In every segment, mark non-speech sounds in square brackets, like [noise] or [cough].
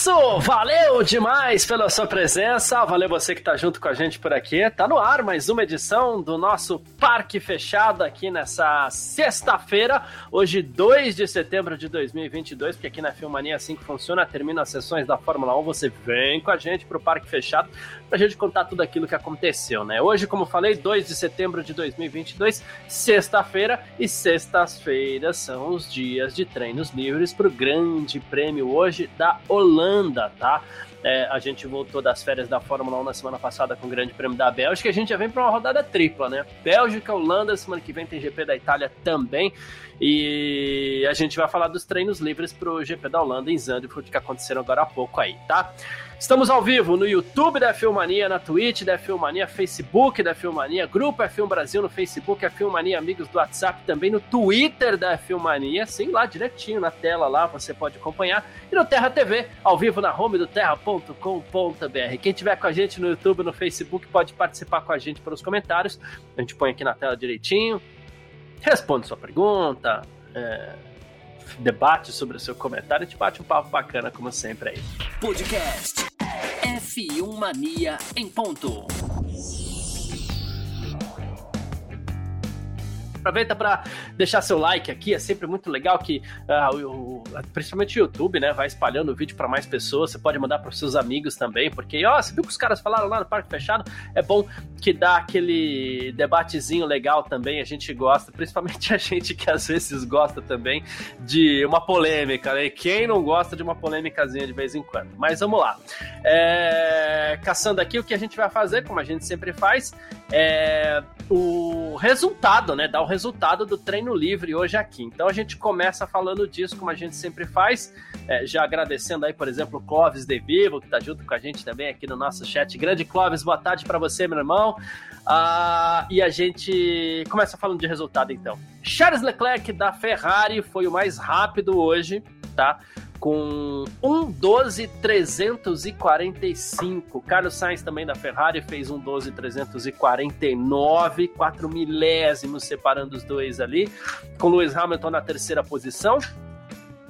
Isso! Valeu demais pela sua presença, valeu você que tá junto com a gente por aqui. Tá no ar mais uma edição do nosso Parque Fechado aqui nessa sexta-feira, hoje 2 de setembro de 2022, porque aqui na Filmania é assim que funciona, termina as sessões da Fórmula 1, você vem com a gente pro Parque Fechado pra gente contar tudo aquilo que aconteceu, né? Hoje, como falei, 2 de setembro de 2022, sexta-feira, e sextas-feiras são os dias de treinos livres pro Grande Prêmio hoje da Holanda, tá? É, a gente voltou das férias da Fórmula 1 na semana passada com o Grande Prêmio da Bélgica. A gente já vem para uma rodada tripla, né? Bélgica, Holanda, semana que vem tem GP da Itália também. E a gente vai falar dos treinos livres para o GP da Holanda em Zandvoort que aconteceram agora há pouco aí, tá? Estamos ao vivo no YouTube da Filmania, na Twitch da Filmania, Facebook da Filmania, Grupo F1 Brasil no Facebook, a Filmania Amigos do WhatsApp, também no Twitter da Filmania, sim, lá direitinho na tela lá você pode acompanhar, e no Terra TV, ao vivo na home do terra.com.br. Quem tiver com a gente no YouTube, no Facebook, pode participar com a gente pelos comentários, a gente põe aqui na tela direitinho, responde sua pergunta, é, debate sobre o seu comentário, a gente bate um papo bacana como sempre aí. Podcast F1 Mania em ponto. Aproveita para deixar seu like aqui, é sempre muito legal que, uh, o, principalmente o YouTube, né, vai espalhando o vídeo para mais pessoas. Você pode mandar para seus amigos também, porque, ó, você viu que os caras falaram lá no Parque Fechado? É bom que dá aquele debatezinho legal também. A gente gosta, principalmente a gente que às vezes gosta também de uma polêmica, né? Quem não gosta de uma polêmicazinha de vez em quando? Mas vamos lá. É... Caçando aqui, o que a gente vai fazer, como a gente sempre faz, é o resultado, né? Dar o resultado do treino livre hoje aqui. Então a gente começa falando disso, como a gente sempre faz, é, já agradecendo aí, por exemplo, o Clóvis De Vivo, que está junto com a gente também aqui no nosso chat. Grande Clóvis, boa tarde para você, meu irmão. Ah, e a gente começa falando de resultado então. Charles Leclerc da Ferrari foi o mais rápido hoje, tá? Com 1,12,345. Carlos Sainz também da Ferrari fez 1,12,349, 4 milésimos separando os dois ali, com Lewis Hamilton na terceira posição.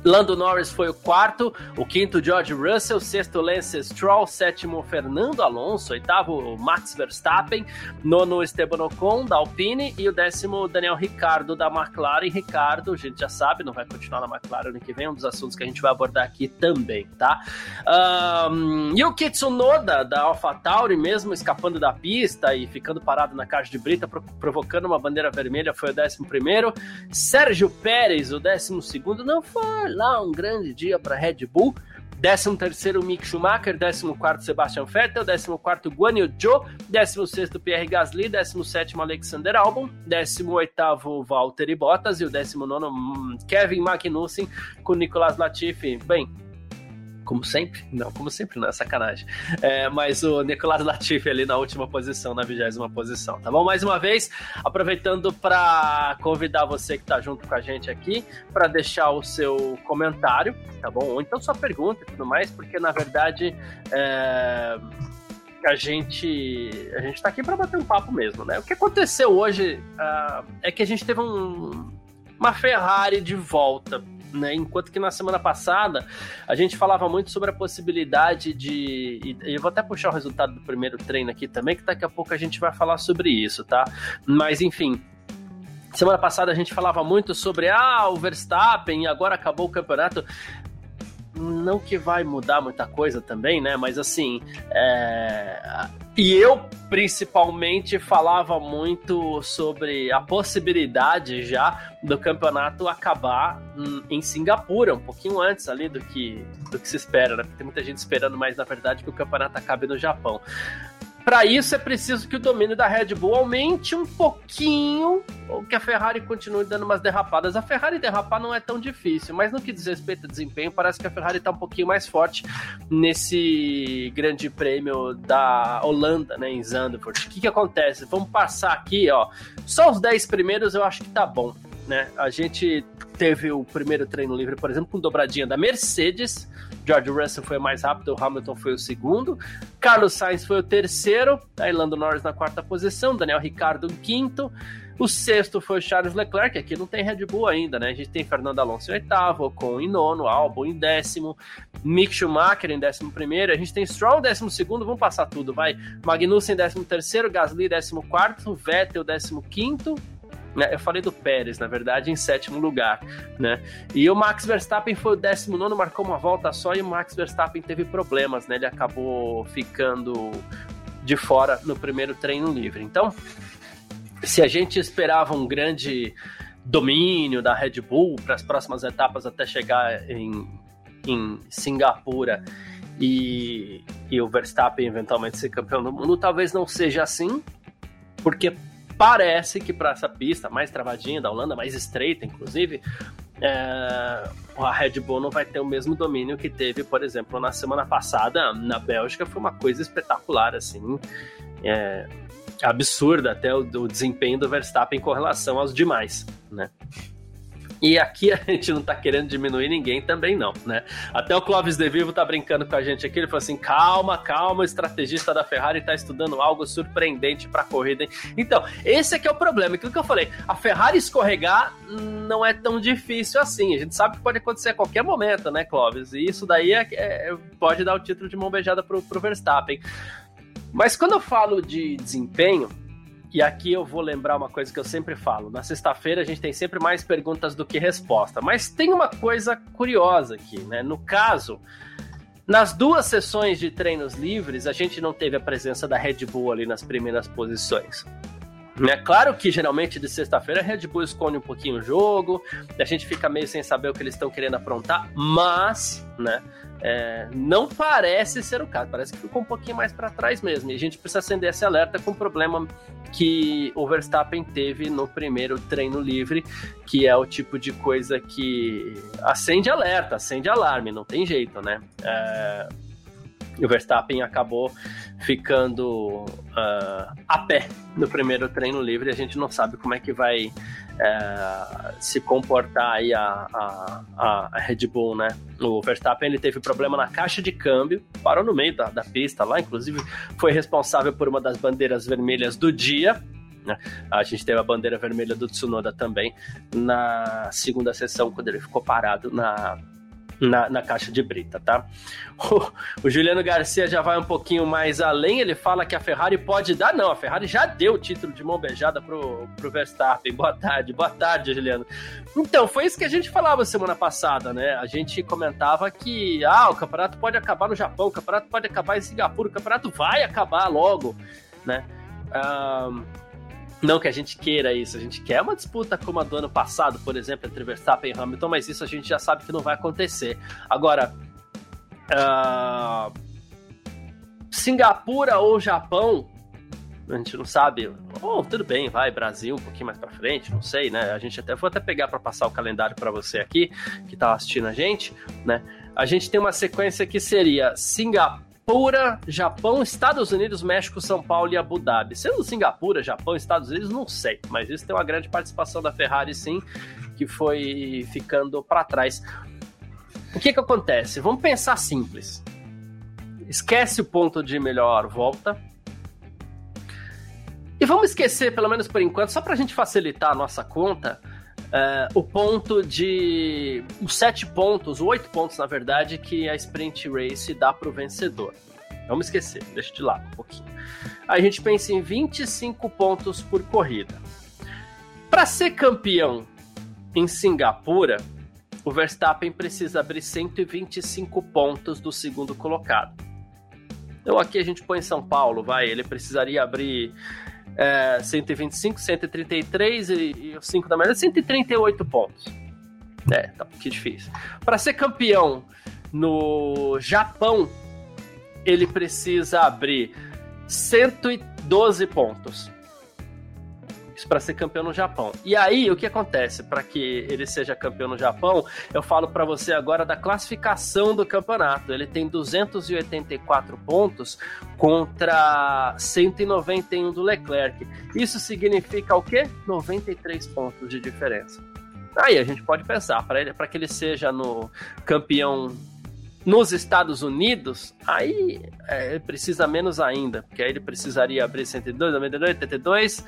Lando Norris foi o quarto, o quinto George Russell, sexto Lance Stroll, sétimo Fernando Alonso, oitavo Max Verstappen, nono Esteban Ocon da Alpine e o décimo Daniel Ricardo da McLaren. Ricardo, a gente já sabe, não vai continuar na McLaren ano que vem, um dos assuntos que a gente vai abordar aqui também, tá? Um, e o Kitsunoda da AlphaTauri, mesmo escapando da pista e ficando parado na caixa de brita, provocando uma bandeira vermelha, foi o décimo primeiro. Sérgio Pérez, o décimo segundo, não foi lá um grande dia para Red Bull. 13 terceiro Mick Schumacher, 14 quarto Sebastian Vettel, 14 quarto Guan Yu Zhou, 16 sexto Pierre Gasly, 17 Alexander Albon, 18 oitavo Valtteri Bottas. E o 19 hum, Kevin Magnussen com Nicolas Latifi. Bem, como sempre? Não, como sempre não, é sacanagem. É, mas o Nicolas Latifi ali na última posição, na vigésima posição, tá bom? Mais uma vez, aproveitando para convidar você que está junto com a gente aqui para deixar o seu comentário, tá bom? Ou então sua pergunta e tudo mais, porque na verdade é, a gente a gente está aqui para bater um papo mesmo, né? O que aconteceu hoje uh, é que a gente teve um, uma Ferrari de volta né? Enquanto que na semana passada a gente falava muito sobre a possibilidade de. E eu vou até puxar o resultado do primeiro treino aqui também, que daqui a pouco a gente vai falar sobre isso, tá? Mas enfim, Semana passada a gente falava muito sobre ah, o Verstappen, agora acabou o campeonato não que vai mudar muita coisa também, né? Mas assim, é... e eu principalmente falava muito sobre a possibilidade já do campeonato acabar em Singapura, um pouquinho antes ali do que do que se espera, né? Tem muita gente esperando, mas na verdade que o campeonato acabe no Japão. Para isso é preciso que o domínio da Red Bull aumente um pouquinho, ou que a Ferrari continue dando umas derrapadas. A Ferrari derrapar não é tão difícil, mas no que diz respeito a desempenho, parece que a Ferrari está um pouquinho mais forte nesse grande prêmio da Holanda, né, em Zandvoort. O que, que acontece? Vamos passar aqui, ó. Só os 10 primeiros eu acho que tá bom né? A gente teve o primeiro treino livre, por exemplo, com dobradinha da Mercedes. George Russell foi mais rápido, o Hamilton foi o segundo. Carlos Sainz foi o terceiro, aí Lando Norris na quarta posição, Daniel Ricciardo em quinto. O sexto foi o Charles Leclerc, aqui não tem Red Bull ainda, né? A gente tem Fernando Alonso em oitavo, com em nono, Albon em décimo, Mick Schumacher em décimo primeiro, a gente tem Stroll em décimo segundo, vamos passar tudo, vai. Magnussen em décimo terceiro, Gasly em décimo quarto, Vettel décimo quinto, né? Eu falei do Pérez, na verdade, em sétimo lugar, né? E o Max Verstappen foi o décimo nono, marcou uma volta só e o Max Verstappen teve problemas, né? Ele acabou ficando de fora no primeiro treino livre. Então, se a gente esperava um grande domínio da Red Bull para as próximas etapas até chegar em, em Singapura e, e o Verstappen eventualmente ser campeão do mundo, talvez não seja assim, porque parece que para essa pista mais travadinha da Holanda, mais estreita, inclusive, é, a Red Bull não vai ter o mesmo domínio que teve, por exemplo, na semana passada na Bélgica. Foi uma coisa espetacular, assim, é, absurda até o, o desempenho do Verstappen com relação aos demais, né? E aqui a [laughs] gente não tá querendo diminuir ninguém também não, né? Até o Clóvis De Vivo tá brincando com a gente aqui, ele falou assim, calma, calma, o estrategista da Ferrari tá estudando algo surpreendente pra corrida. Hein? Então, esse aqui é o problema, aquilo que eu falei, a Ferrari escorregar não é tão difícil assim, a gente sabe que pode acontecer a qualquer momento, né, Clóvis? E isso daí é, é, pode dar o título de mão beijada pro, pro Verstappen. Mas quando eu falo de desempenho, e aqui eu vou lembrar uma coisa que eu sempre falo: na sexta-feira a gente tem sempre mais perguntas do que resposta. Mas tem uma coisa curiosa aqui, né? No caso, nas duas sessões de treinos livres, a gente não teve a presença da Red Bull ali nas primeiras posições. É claro que geralmente de sexta-feira a Red Bull esconde um pouquinho o jogo, a gente fica meio sem saber o que eles estão querendo aprontar, mas, né, é, não parece ser o caso, parece que ficou um pouquinho mais para trás mesmo. E a gente precisa acender esse alerta com o problema que o Verstappen teve no primeiro treino livre, que é o tipo de coisa que acende alerta, acende alarme, não tem jeito, né? É, o Verstappen acabou ficando uh, a pé no primeiro treino livre. A gente não sabe como é que vai uh, se comportar aí a, a, a, Red Bull, né? O Verstappen ele teve problema na caixa de câmbio, parou no meio da, da pista lá, inclusive foi responsável por uma das bandeiras vermelhas do dia. Né? A gente teve a bandeira vermelha do Tsunoda também na segunda sessão, quando ele ficou parado na, na, na caixa de brita, tá? [laughs] O, o, Juliano Garcia já vai um pouquinho mais além, ele fala que a Ferrari pode dar, não, a Ferrari já deu o título de mão beijada pro, pro Verstappen. Boa tarde, boa tarde, Juliano. Então, foi isso que a gente falava semana passada, né? A gente comentava que, ah, o campeonato pode acabar no Japão, o campeonato pode acabar em Singapura, o campeonato vai acabar logo, né? Um, não que a gente queira isso, a gente quer uma disputa como a do ano passado, por exemplo, entre Verstappen e Hamilton, mas isso a gente já sabe que não vai acontecer. Agora, uh, Singapura ou Japão, a gente não sabe. Oh, tudo bem, vai, Brasil um pouquinho mais para frente, não sei, né? A gente até vou até pegar para passar o calendário para você aqui que tá assistindo a gente, né? A gente tem uma sequência que seria Singapura Singapura, Japão, Estados Unidos, México, São Paulo e Abu Dhabi. Sendo Singapura, Japão, Estados Unidos, não sei, mas isso tem uma grande participação da Ferrari, sim, que foi ficando para trás. O que que acontece? Vamos pensar simples. Esquece o ponto de melhor volta. E vamos esquecer, pelo menos por enquanto, só para a gente facilitar a nossa conta, Uh, o ponto de. Os sete pontos, oito pontos, na verdade, que a Sprint Race dá para o vencedor. Vamos esquecer, deixa de lado um pouquinho. A gente pensa em 25 pontos por corrida. Para ser campeão em Singapura, o Verstappen precisa abrir 125 pontos do segundo colocado. Então aqui a gente põe São Paulo, vai, ele precisaria abrir é, 125, 133 e, e os 5 da média, 138 pontos. É, tá um pouquinho difícil. Para ser campeão no Japão, ele precisa abrir 112 pontos. Para ser campeão no Japão. E aí, o que acontece para que ele seja campeão no Japão? Eu falo para você agora da classificação do campeonato. Ele tem 284 pontos contra 191 do Leclerc. Isso significa o quê? 93 pontos de diferença. Aí a gente pode pensar, para que ele seja no campeão nos Estados Unidos, aí é, precisa menos ainda, porque aí ele precisaria abrir 102, 92, 82,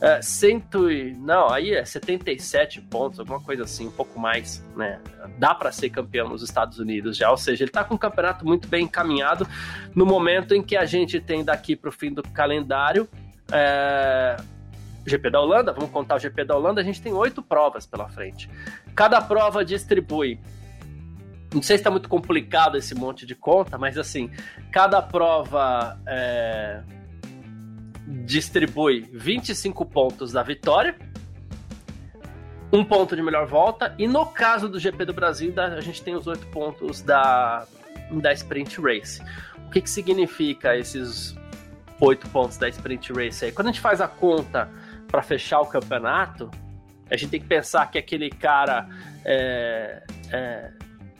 é, cento e, não, aí é 77 pontos, alguma coisa assim, um pouco mais, né? Dá para ser campeão nos Estados Unidos já, ou seja, ele tá com um campeonato muito bem encaminhado no momento em que a gente tem daqui para o fim do calendário. É, GP da Holanda, vamos contar o GP da Holanda, a gente tem oito provas pela frente. Cada prova distribui. Não sei se está muito complicado esse monte de conta, mas assim, cada prova é, distribui 25 pontos da vitória, um ponto de melhor volta, e no caso do GP do Brasil, a gente tem os oito pontos da, da Sprint Race. O que, que significa esses oito pontos da Sprint Race aí? Quando a gente faz a conta para fechar o campeonato, a gente tem que pensar que aquele cara é, é,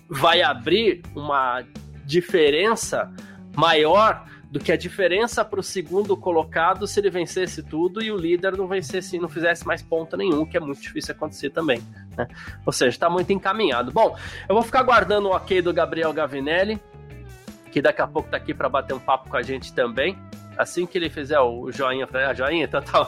vai abrir uma diferença maior do que a diferença para o segundo colocado se ele vencesse tudo e o líder não vencesse, não fizesse mais ponto nenhum, que é muito difícil acontecer também. Né? Ou seja, está muito encaminhado. Bom, eu vou ficar guardando o ok do Gabriel Gavinelli, que daqui a pouco está aqui para bater um papo com a gente também. Assim que ele fizer o joinha, a ah, joinha, então tá.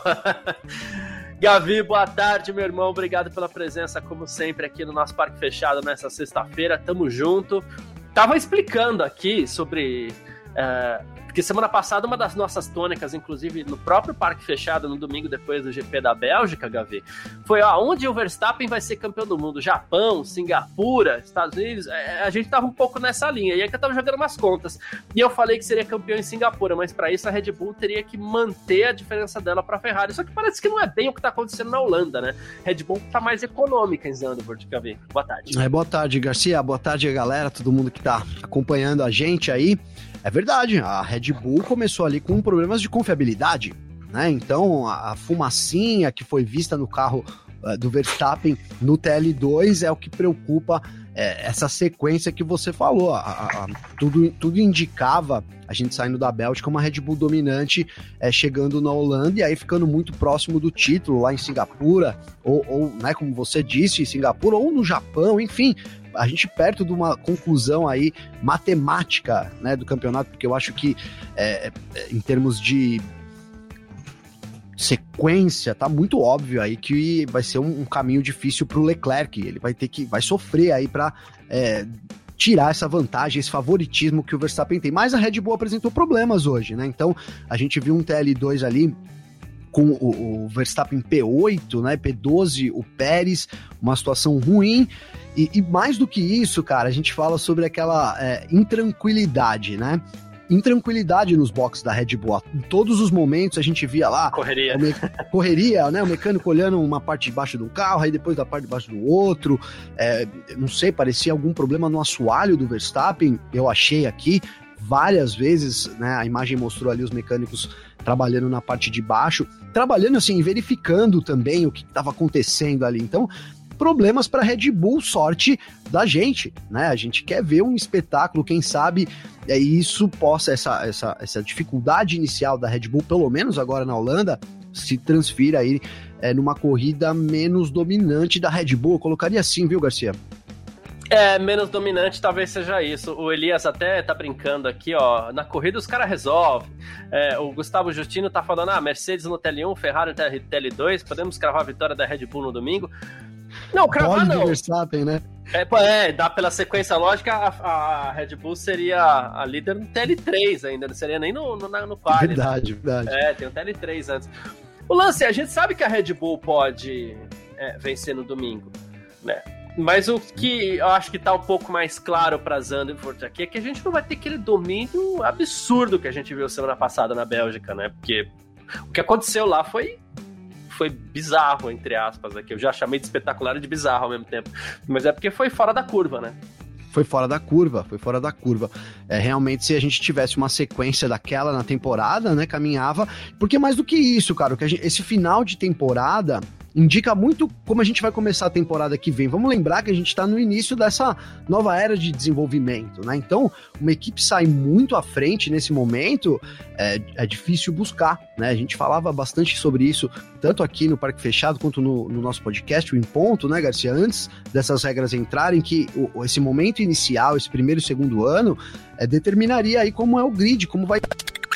[laughs] Gavi, boa tarde, meu irmão. Obrigado pela presença, como sempre, aqui no nosso Parque Fechado nessa sexta-feira. Tamo junto. Tava explicando aqui sobre uh, porque semana passada, uma das nossas tônicas, inclusive no próprio Parque Fechado, no domingo depois do GP da Bélgica, Gavi, foi ó, onde o Verstappen vai ser campeão do mundo? Japão, Singapura, Estados Unidos? É, a gente tava um pouco nessa linha. E aí que eu tava jogando umas contas. E eu falei que seria campeão em Singapura, mas para isso a Red Bull teria que manter a diferença dela para Ferrari. Só que parece que não é bem o que tá acontecendo na Holanda, né? Red Bull tá mais econômica em Zandvoort, Gavi. Boa tarde. É, boa tarde, Garcia. Boa tarde, galera, todo mundo que tá acompanhando a gente aí. É verdade, a Red Bull começou ali com problemas de confiabilidade, né? Então a, fumacinha que foi vista no carro uh, do Verstappen no TL2 é o que preocupa é, essa sequência que você falou. A, a, tudo, tudo indicava a gente saindo da Bélgica uma Red Bull dominante é, chegando na Holanda e aí ficando muito próximo do título lá em Singapura, ou, ou né, como você disse, em Singapura, ou no Japão, enfim, a gente perto de uma conclusão aí matemática né, do campeonato, porque eu acho que é, é, em termos de sequência, tá muito óbvio aí que vai ser um, um caminho difícil para o Leclerc. Ele vai ter que vai sofrer aí para é, tirar essa vantagem, esse favoritismo que o Verstappen tem. Mas a Red Bull apresentou problemas hoje, né? Então a gente viu um TL2 ali com o, o Verstappen P8, né? P12, o Pérez, uma situação ruim. E, e, mais do que isso, cara, a gente fala sobre aquela é, intranquilidade, né? Intranquilidade nos boxes da Red Bull. Em todos os momentos a gente via lá. Correria. Me... Correria, né? O mecânico olhando uma parte de baixo do carro, aí depois da parte de baixo do outro. É, não sei, parecia algum problema no assoalho do Verstappen. Eu achei aqui várias vezes, né? A imagem mostrou ali os mecânicos trabalhando na parte de baixo, trabalhando assim, verificando também o que estava acontecendo ali. Então, problemas para Red Bull, sorte da gente, né? A gente quer ver um espetáculo, quem sabe é isso possa essa, essa, essa dificuldade inicial da Red Bull, pelo menos agora na Holanda, se transfira aí é, numa corrida menos dominante da Red Bull. Eu colocaria assim, viu, Garcia? É, menos dominante talvez seja isso. O Elias até tá brincando aqui, ó. Na corrida os caras resolvem. É, o Gustavo Justino tá falando, ah, Mercedes no TL1, Ferrari no TL2, podemos cravar a vitória da Red Bull no domingo. Não, cravar Pode não. Verstappen, né? É, é, dá pela sequência lógica, a, a, Red Bull seria a líder no TL3 ainda, não seria nem no, no, no quali. Né? Verdade, né? verdade. É, tem um TL3 antes. O lance, a gente sabe que a Red Bull pode é, vencer no domingo, né? Mas o que eu acho que tá um pouco mais claro pra Zandvoort aqui é que a gente não vai ter aquele domínio absurdo que a gente viu semana passada na Bélgica, né? Porque o que aconteceu lá foi foi bizarro, entre aspas, aqui. Eu já chamei de espetacular e de bizarro ao mesmo tempo. Mas é porque foi fora da curva, né? foi fora da curva, foi fora da curva. É, realmente, se a gente tivesse uma sequência daquela na temporada, né, caminhava. Porque mais do que isso, cara, que gente, esse final de temporada indica muito como a gente vai começar a temporada que vem. Vamos lembrar que a gente está no início dessa nova era de desenvolvimento, né? Então, uma equipe sai muito à frente nesse momento, é, é difícil buscar, né? A gente falava bastante sobre isso, tanto aqui no Parque Fechado quanto no, no nosso podcast, o Em Ponto, né, Garcia? Antes dessas regras entrarem, que o, esse momento inicial, esse primeiro e segundo ano, é, determinaria aí como é o grid, como vai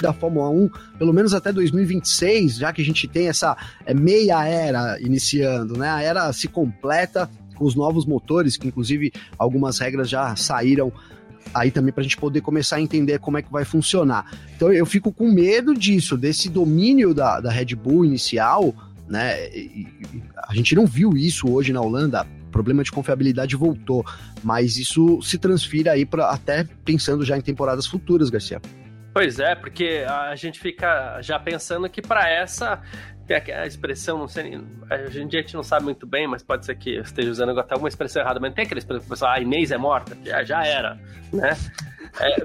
da Fórmula 1, pelo menos até 2026, já que a gente tem essa é, meia era iniciando, né? A era se completa com os novos motores, que inclusive algumas regras já saíram aí também para a gente poder começar a entender como é que vai funcionar. Então eu fico com medo disso, desse domínio da, da Red Bull inicial, né? E, a gente não viu isso hoje na Holanda. Problema de confiabilidade voltou, mas isso se transfira aí para até pensando já em temporadas futuras, Garcia. Pois é, porque a gente fica já pensando que para essa a expressão, não sei, hoje em dia a gente não sabe muito bem, mas pode ser que eu esteja usando até alguma expressão errada, mas tem aquela expressão pessoal, ah, Inês é morta, já, já era, né? É,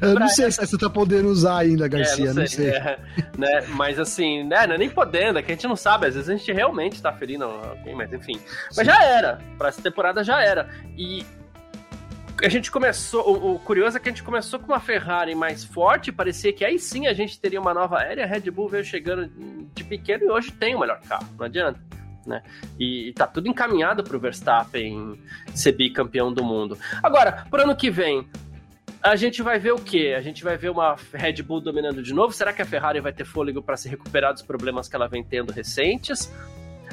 [laughs] eu não sei essa... se você tá podendo usar ainda, Garcia, é, não sei. Não sei. É, né? Mas assim, né, não é nem podendo, é que a gente não sabe, às vezes a gente realmente tá ferindo alguém, mas enfim. Mas Sim. já era, para essa temporada já era. E a gente começou. O, o, curioso é que a gente começou com uma Ferrari mais forte, parecia que aí sim a gente teria uma nova era. A Red Bull veio chegando de pequeno e hoje tem o melhor carro, não adianta. Né? E, e tá tudo encaminhado para o Verstappen ser bicampeão do mundo. Agora, pro ano que vem, a gente vai ver o quê? A gente vai ver uma Red Bull dominando de novo? Será que a Ferrari vai ter fôlego para se recuperar dos problemas que ela vem tendo recentes?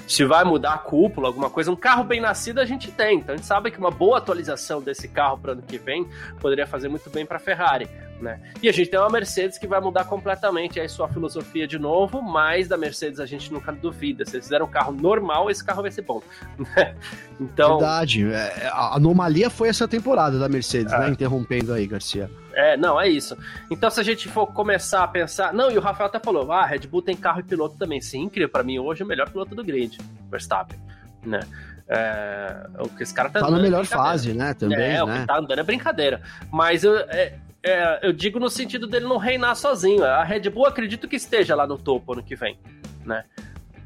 Se vai mudar a cúpula, alguma coisa. Um carro bem nascido a gente tem, então a gente sabe que uma boa atualização desse carro para o ano que vem poderia fazer muito bem para a Ferrari. Né? E a gente tem uma Mercedes que vai mudar completamente a sua filosofia de novo, mas da Mercedes a gente nunca duvida. Se eles fizeram um carro normal, esse carro vai ser bom. [laughs] Né? então... Verdade. É, a anomalia foi essa temporada da Mercedes, né? é. né? Interrompendo aí, Garcia. É, não, é isso. Então, se a gente for começar a pensar. Não, e o Rafael até falou: ah, Red Bull tem carro e piloto também. Sim, incrível. Pra mim, hoje, é o melhor piloto do grid, Verstappen. Né? É, esse cara tá, tá na melhor fase, né? Também. É, né? o que tá andando é brincadeira. Mas eu, é, é, eu digo no sentido dele não reinar sozinho. A Red Bull acredito que esteja lá no topo ano que vem, né?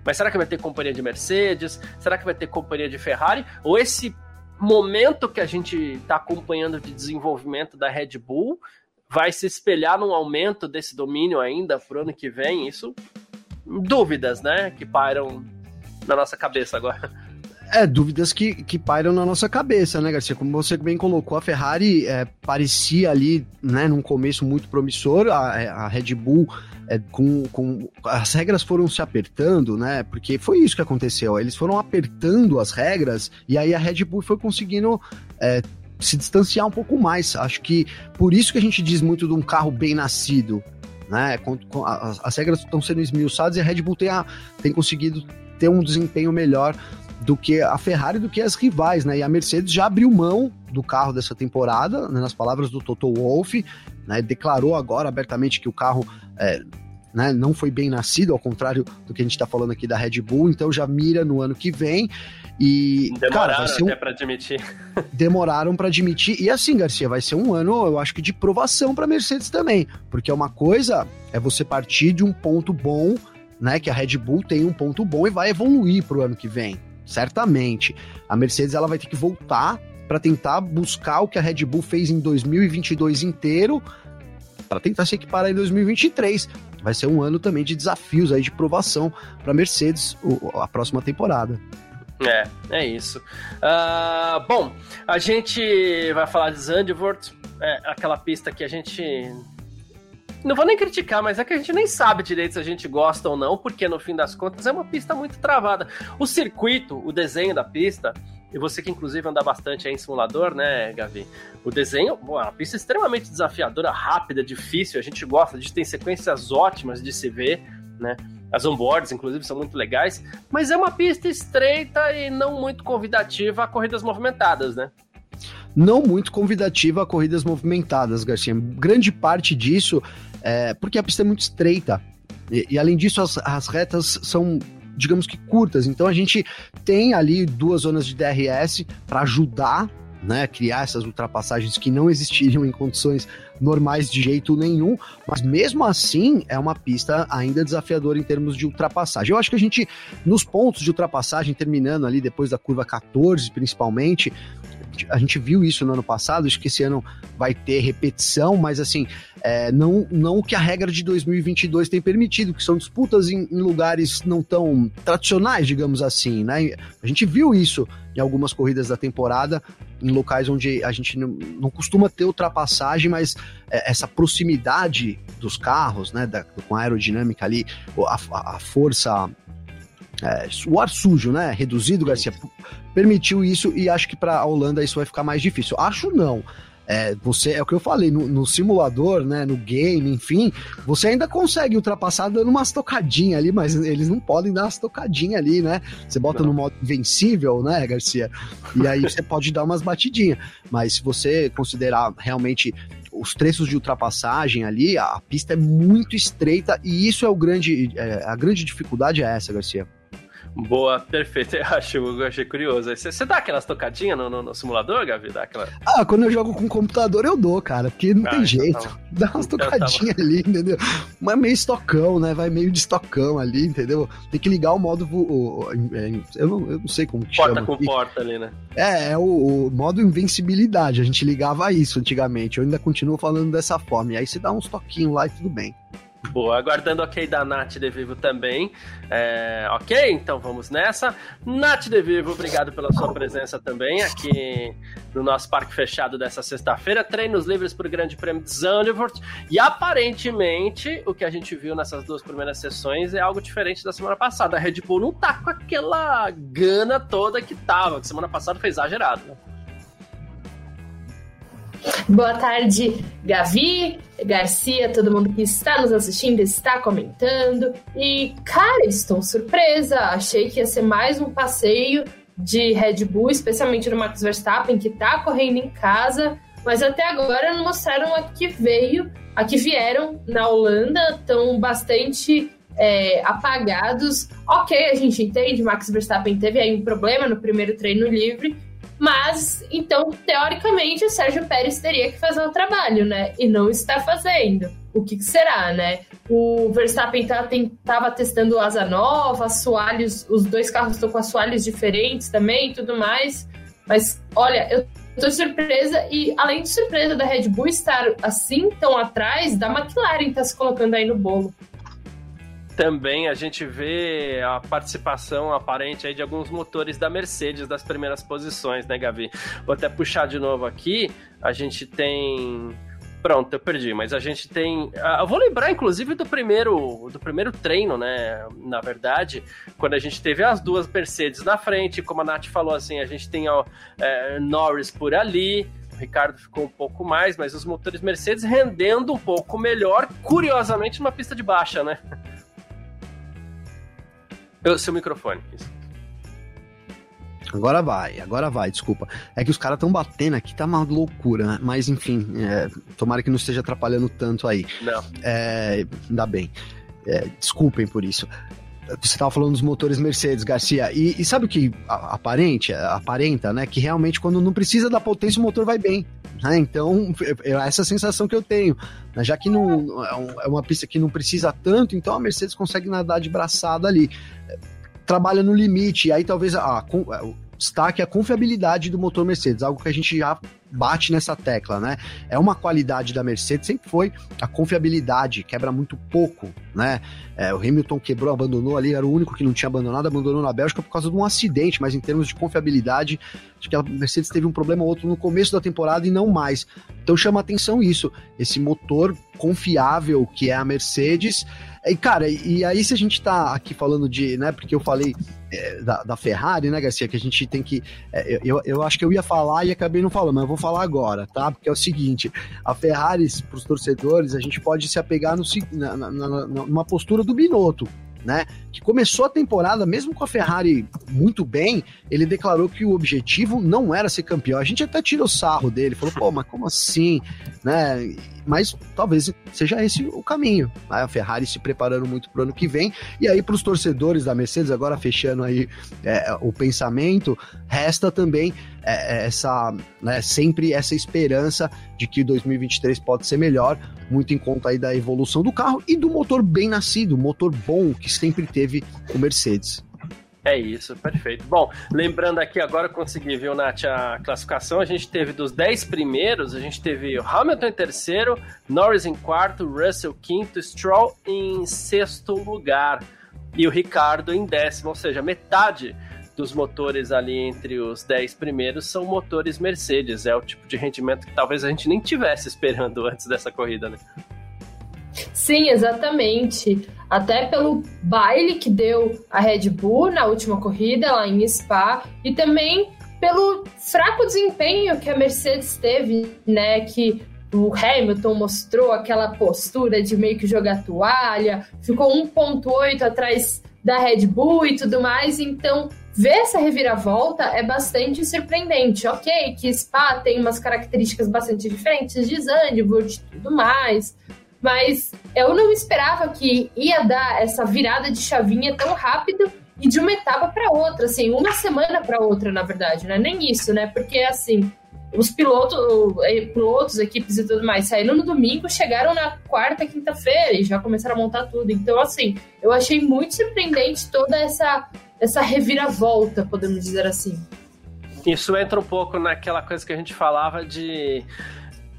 Mas será que vai ter companhia de Mercedes? Será que vai ter companhia de Ferrari? Ou esse momento que a gente está acompanhando de desenvolvimento da Red Bull vai se espelhar num aumento desse domínio ainda pro ano que vem? Isso, dúvidas, né? Que pairam na nossa cabeça agora. É, dúvidas que, que pairam na nossa cabeça, né, Garcia? Como você bem colocou, a Ferrari é, parecia ali, né, num começo muito promissor, a, a Red Bull é, com, com as regras foram se apertando, né? Porque foi isso que aconteceu. Eles foram apertando as regras e aí a Red Bull foi conseguindo é, se distanciar um pouco mais. Acho que por isso que a gente diz muito de um carro bem nascido, né? Com, com, as, as, regras estão sendo esmiuçadas e a Red Bull tem, a, tem conseguido ter um desempenho melhor do que a Ferrari, do que as rivais, né? E a Mercedes já abriu mão do carro dessa temporada, né? nas palavras do Toto Wolff, né? Declarou agora abertamente que o carro é, né, não foi bem nascido, ao contrário do que a gente está falando aqui da Red Bull, então já mira no ano que vem. E, Demoraram cara, um... até para admitir. [laughs] Demoraram para admitir. E assim, Garcia, vai ser um ano, eu acho que de provação para Mercedes também. Porque uma coisa é você partir de um ponto bom, né? Que a Red Bull tem um ponto bom e vai evoluir para o ano que vem. Certamente. A Mercedes ela vai ter que voltar para tentar buscar o que a Red Bull fez em 2022 inteiro, para tentar se equiparar em 2023. Vai ser um ano também de desafios aí de provação para Mercedes a próxima temporada. É, é isso. Uh, bom, a gente vai falar de Zandvoort, é aquela pista que a gente não vou nem criticar, mas é que a gente nem sabe direito se a gente gosta ou não, porque no fim das contas é uma pista muito travada. O circuito, o desenho da pista, e você que inclusive anda bastante aí em simulador, né, Gavi? O desenho, é uma pista extremamente desafiadora, rápida, difícil, a gente gosta, a gente tem sequências ótimas de se ver, né? As onboards, inclusive, são muito legais, mas é uma pista estreita e não muito convidativa a corridas movimentadas, né? Não muito convidativa a corridas movimentadas, Garcia. Grande parte disso é porque a pista é muito estreita. E, e além disso, as, as retas são digamos que curtas. Então a gente tem ali duas zonas de DRS para ajudar né, criar essas ultrapassagens que não existiriam em condições normais de jeito nenhum, mas mesmo assim é uma pista ainda desafiadora em termos de ultrapassagem. Eu acho que a gente, nos pontos de ultrapassagem, terminando ali depois da curva 14, principalmente, a gente viu isso no ano passado, acho que esse ano vai ter repetição, mas assim, é, não, não que a regra de 2022 tem permitido, que são disputas em, em, lugares não tão tradicionais, digamos assim, né? A gente viu isso em algumas corridas da temporada, em locais onde a gente não, não costuma ter ultrapassagem, mas é, essa proximidade dos carros, né, da, com a aerodinâmica ali, a, a força é, o ar sujo, né? Reduzido, Garcia, permitiu isso e acho que para a Holanda isso vai ficar mais difícil. Acho não. É, você é o que eu falei no, no, simulador, né, no game, enfim, você ainda consegue ultrapassar dando umas tocadinhas ali, mas eles não podem dar umas tocadinhas ali, né? Você bota não. no modo invencível, né, Garcia? E aí você pode dar umas batidinhas. Mas se você considerar realmente os trechos de ultrapassagem ali, a, pista é muito estreita e isso é o grande, é, a grande dificuldade é essa, Garcia. Boa, perfeito. [laughs] Eu, acho, eu achei curioso. Você, você dá aquelas tocadinhas no, no, no, simulador, Gavi? Dá aquela... Ah, quando eu jogo com computador eu dou, cara, porque não ah, tem então jeito. Tá dá umas [laughs] então tá tocadinhas tava... ali, entendeu? Mas meio estocão, né? Vai meio de estocão ali, entendeu? Tem que ligar o modo. O, o, é, eu, não, eu não sei como que porta chama. Porta com porta ali, né? É, é o, o, modo invencibilidade. A gente ligava isso antigamente. Eu ainda continuo falando dessa forma. E aí você dá uns toquinhos lá e tudo bem. Boa, aguardando ok da Nath de Vivo também. É, ok, então vamos nessa. Nath de Vivo, obrigado pela sua presença também aqui no nosso parque fechado dessa sexta-feira. Treinos livres para o Grande Prêmio de Zandvoort. E aparentemente, o que a gente viu nessas duas primeiras sessões é algo diferente da semana passada. A Red Bull não tá com aquela gana toda que tava, que semana passada foi exagerado. Né? Boa tarde, Gavi, Garcia, todo mundo que está nos assistindo, está comentando. E, cara, estou surpresa. Achei que ia ser mais um passeio de Red Bull, especialmente no Max Verstappen, que está correndo em casa. Mas até agora não mostraram a que veio, a que vieram na Holanda, estão bastante é, apagados. Ok, a gente entende, Max Verstappen teve aí um problema no primeiro treino livre, mas, então, teoricamente, o Sérgio Pérez teria que fazer o trabalho, né? E não está fazendo. O que, que será, né? O Verstappen estava tá, testando asa nova, assoalhos, os dois carros estão com assoalhos diferentes também e tudo mais. Mas, olha, eu tô surpresa e, além de surpresa da Red Bull estar assim tão atrás, da McLaren tá se colocando aí no bolo também a gente vê a participação aparente aí de alguns motores da Mercedes das primeiras posições, né, Gavi? Vou até puxar de novo aqui. A gente tem Pronto, eu perdi, mas a gente tem. Ah, eu vou lembrar, inclusive, do primeiro, do primeiro treino, né? Na verdade, quando a gente teve as duas Mercedes na frente, como a Nath falou assim, a gente tem ó, é, Norris por ali, o Ricardo ficou um pouco mais, mas os motores Mercedes rendendo um pouco melhor, curiosamente, numa pista de baixa, né? Eu, seu microfone. Isso. Agora vai, agora vai, desculpa. É que os caras estão batendo aqui, tá uma loucura, né? Mas enfim, é, tomara que não esteja atrapalhando tanto aí. Não. É, ainda bem. É, desculpem por isso. Você estava falando dos motores Mercedes, Garcia, e, e sabe o que aparente, aparenta, né? Que realmente quando não precisa da potência o motor vai bem. Né? Então, é, é essa sensação que eu tenho. Né? Já que não, é, é uma pista que não precisa tanto, então a Mercedes consegue nadar de braçada ali. Trabalha no limite, e aí talvez a, a, destaque a confiabilidade do motor Mercedes, algo que a gente já bate nessa tecla, né? É uma qualidade da Mercedes, sempre foi a confiabilidade, quebra muito pouco, né? É, o Hamilton quebrou, abandonou ali, era o único que não tinha abandonado, abandonou na Bélgica por causa de um acidente, mas em termos de confiabilidade, acho que a Mercedes teve um problema ou outro no começo da temporada e não mais. Então chama atenção isso, esse motor confiável que é a Mercedes. E, cara, e aí se a gente tá aqui falando de, né, porque eu falei é, da, da, Ferrari, né, Garcia, que a gente tem que. É, eu, eu acho que eu ia falar e acabei não falando, mas eu vou falar agora, tá? Porque é o seguinte: a Ferrari, para os torcedores, a gente pode se apegar no, na, na, na, numa postura do Binotto né? Que começou a temporada, mesmo com a Ferrari muito bem, ele declarou que o objetivo não era ser campeão. A gente até tirou sarro dele, falou, pô, mas como assim, né? mas talvez seja esse o caminho. Né? A Ferrari se preparando muito para o ano que vem, e aí para os torcedores da Mercedes, agora fechando aí é, o pensamento, resta também essa, né, sempre essa esperança de que 2023 pode ser melhor, muito em conta aí da evolução do carro e do motor bem nascido, motor bom que sempre teve o Mercedes. É isso, perfeito. Bom, lembrando aqui agora, consegui ver, Nath, a classificação. A gente teve dos 10 primeiros, a gente teve Hamilton em terceiro, Norris em quarto, Russell quinto, Stroll em sexto lugar e o Ricardo em décimo, ou seja, metade dos motores ali entre os 10 primeiros são motores Mercedes. É o tipo de rendimento que talvez a gente nem tivesse esperando antes dessa corrida, né? Sim, exatamente. Até pelo baile que deu a Red Bull na última corrida lá em Spa e também pelo fraco desempenho que a Mercedes teve, né? Que o Hamilton mostrou aquela postura de meio que jogar toalha, ficou 1,8 atrás da Red Bull e tudo mais. Então, ver essa reviravolta é bastante surpreendente. Ok, que Spa tem umas características bastante diferentes de Zandvoort e tudo mais, mas eu não esperava que ia dar essa virada de chavinha tão rápido e de uma etapa para outra, assim, uma semana para outra, na verdade, né? Nem isso, né? Porque assim, os pilotos, pilotos, equipes e tudo mais saíram no domingo, chegaram na quarta, quinta-feira e já começaram a montar tudo. Então, assim, eu achei muito surpreendente toda essa essa reviravolta, podemos dizer assim. Isso entra um pouco naquela coisa que a gente falava de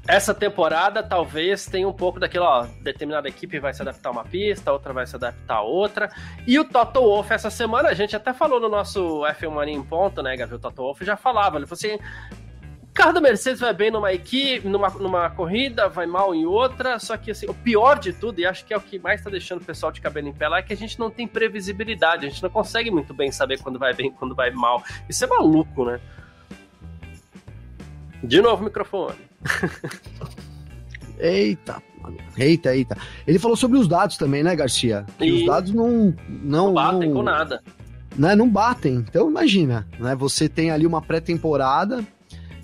essa temporada talvez tenha um pouco daquilo, ó, determinada equipe vai se adaptar a uma pista, outra vai se adaptar a outra. E o Toto Wolff essa semana, a gente até falou no nosso F1 Mania em ponto, né, Gabriel? O Toto Wolff já falava, ele falou assim, carro da Mercedes vai bem numa equipe, numa, numa corrida, vai mal em outra, só que assim, o pior de tudo, e acho que é o que mais tá deixando o pessoal de cabelo em pé lá, é que a gente não tem previsibilidade, a gente não consegue muito bem saber quando vai bem quando vai mal. Isso é maluco, né? De novo o microfone. [laughs] eita, eita, eita. Ele falou sobre os dados também, né, Garcia? E... Os dados não. Não, não batem não, com nada. Né, não batem. Então imagina, né? Você tem ali uma pré-temporada.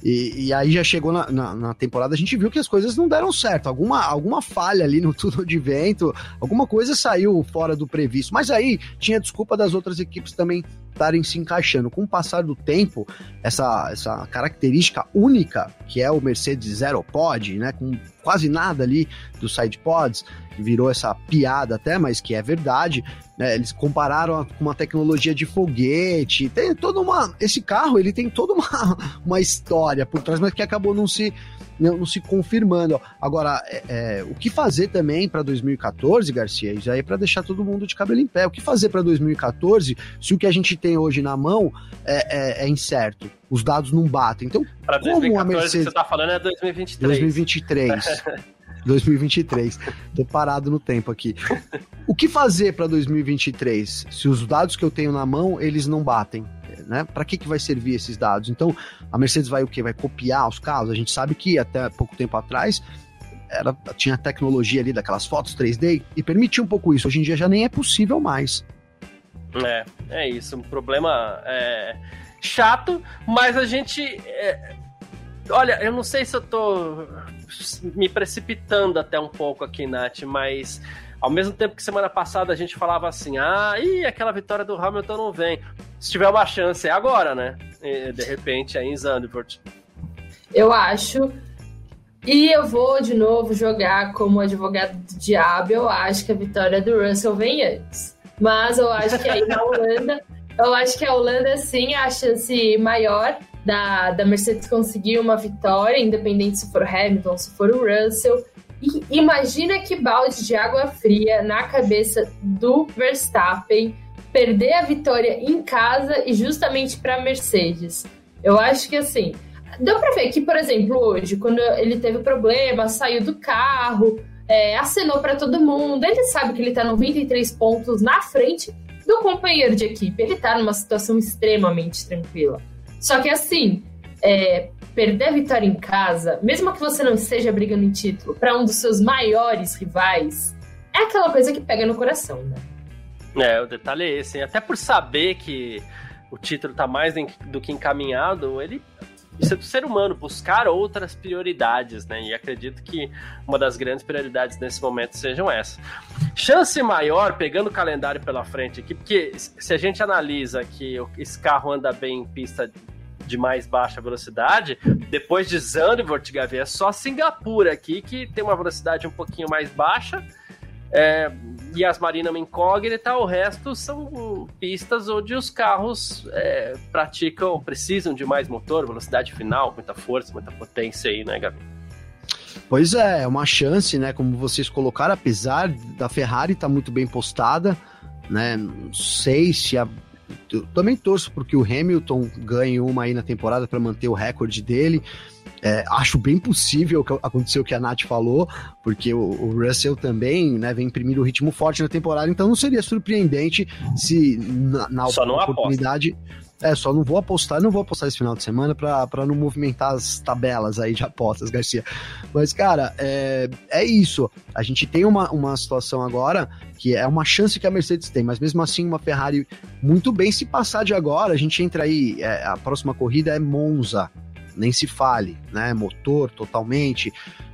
E, e, aí já chegou na, na, na, temporada, a gente viu que as coisas não deram certo. Alguma, alguma falha ali no [laughs] tudo de vento, alguma coisa saiu fora do previsto. Mas aí tinha desculpa das outras equipes também estarem se encaixando. Com o passar do tempo, essa, essa característica única, que é o Mercedes Zero Pod, né, com quase nada ali dos side pods, virou essa piada até, mas que é verdade. Né, eles compararam com uma tecnologia de foguete. Tem toda uma. Esse carro ele tem toda uma, [laughs] uma história por trás, mas que acabou não se não, não se confirmando. Agora, é, é, o que fazer também para 2014, Garcia? Isso aí é para deixar todo mundo de cabelo em pé. O que fazer para 2014 se o que a gente tem hoje na mão é, é, é incerto? Os dados não batem. Então, pra como 2014, a Mercedes. que você está falando é 2023. 2023. [laughs] 2023. Tô parado no tempo aqui. O que fazer para 2023 se os dados que eu tenho na mão eles não batem? né? Para que, que vai servir esses dados? Então, a Mercedes vai o quê? Vai copiar os carros? A gente sabe que até pouco tempo atrás era, tinha tecnologia ali daquelas fotos 3D e permitia um pouco isso. Hoje em dia já nem é possível mais. É, é isso. Um problema é, chato, mas a gente. É, olha, eu não sei se eu tô me precipitando até um pouco aqui, Nath, mas ao mesmo tempo que semana passada a gente falava assim, ah, e aquela vitória do Hamilton não vem. Se tiver uma chance, é agora, né? E, de repente, aí em Zandvoort. Eu acho. E eu vou de novo jogar como advogado do diabo. Eu acho que a vitória do Russell vem antes. Mas eu acho que aí na Holanda, [laughs] eu acho que a Holanda sim é a chance maior da, da Mercedes conseguir uma vitória, independente se for o Hamilton, se for o Russell. E imagina que balde de água fria na cabeça do Verstappen perder a vitória em casa e justamente para Mercedes. Eu acho que assim, deu para ver que, por exemplo, hoje, quando ele teve problema, saiu do carro, é, acenou para todo mundo, ele sabe que ele tá 93 pontos na frente do companheiro de equipe. Ele tá numa situação extremamente tranquila. Só que assim, é, perder a vitória em casa, mesmo que você não esteja brigando em título, para um dos seus maiores rivais, é aquela coisa que pega no coração, né? É, o detalhe é esse. Até por saber que o título tá mais do que encaminhado, ele isso é do ser humano, buscar outras prioridades, né? E acredito que uma das grandes prioridades nesse momento sejam essas. Chance maior, pegando o calendário pela frente aqui, porque se a gente analisa que esse carro anda bem em pista de mais baixa velocidade, depois de Zandvoort, Gavi, é só Singapura aqui que tem uma velocidade um pouquinho mais baixa é, e as marinas uma incógnita, o resto são pistas onde os carros é, praticam, precisam de mais motor, velocidade final, muita força, muita potência aí, né, Gabi? Pois é, é uma chance, né? Como vocês colocaram, apesar da Ferrari estar tá muito bem postada, né? Não sei se a. Eu também torço porque o Hamilton ganhe uma aí na temporada para manter o recorde dele. É, acho bem possível que aconteceu o que a Nath falou, porque o, o, Russell também né, vem imprimindo um ritmo forte na temporada, então não seria surpreendente se na, na oportunidade. É, só não vou apostar, não vou apostar esse final de semana para não movimentar as tabelas aí de apostas, Garcia. Mas, cara, é, é isso. A gente tem uma, uma situação agora que é uma chance que a Mercedes tem, mas mesmo assim, uma Ferrari muito bem. Se passar de agora, a gente entra aí. É, a próxima corrida é Monza nem se fale, né? Motor totalmente,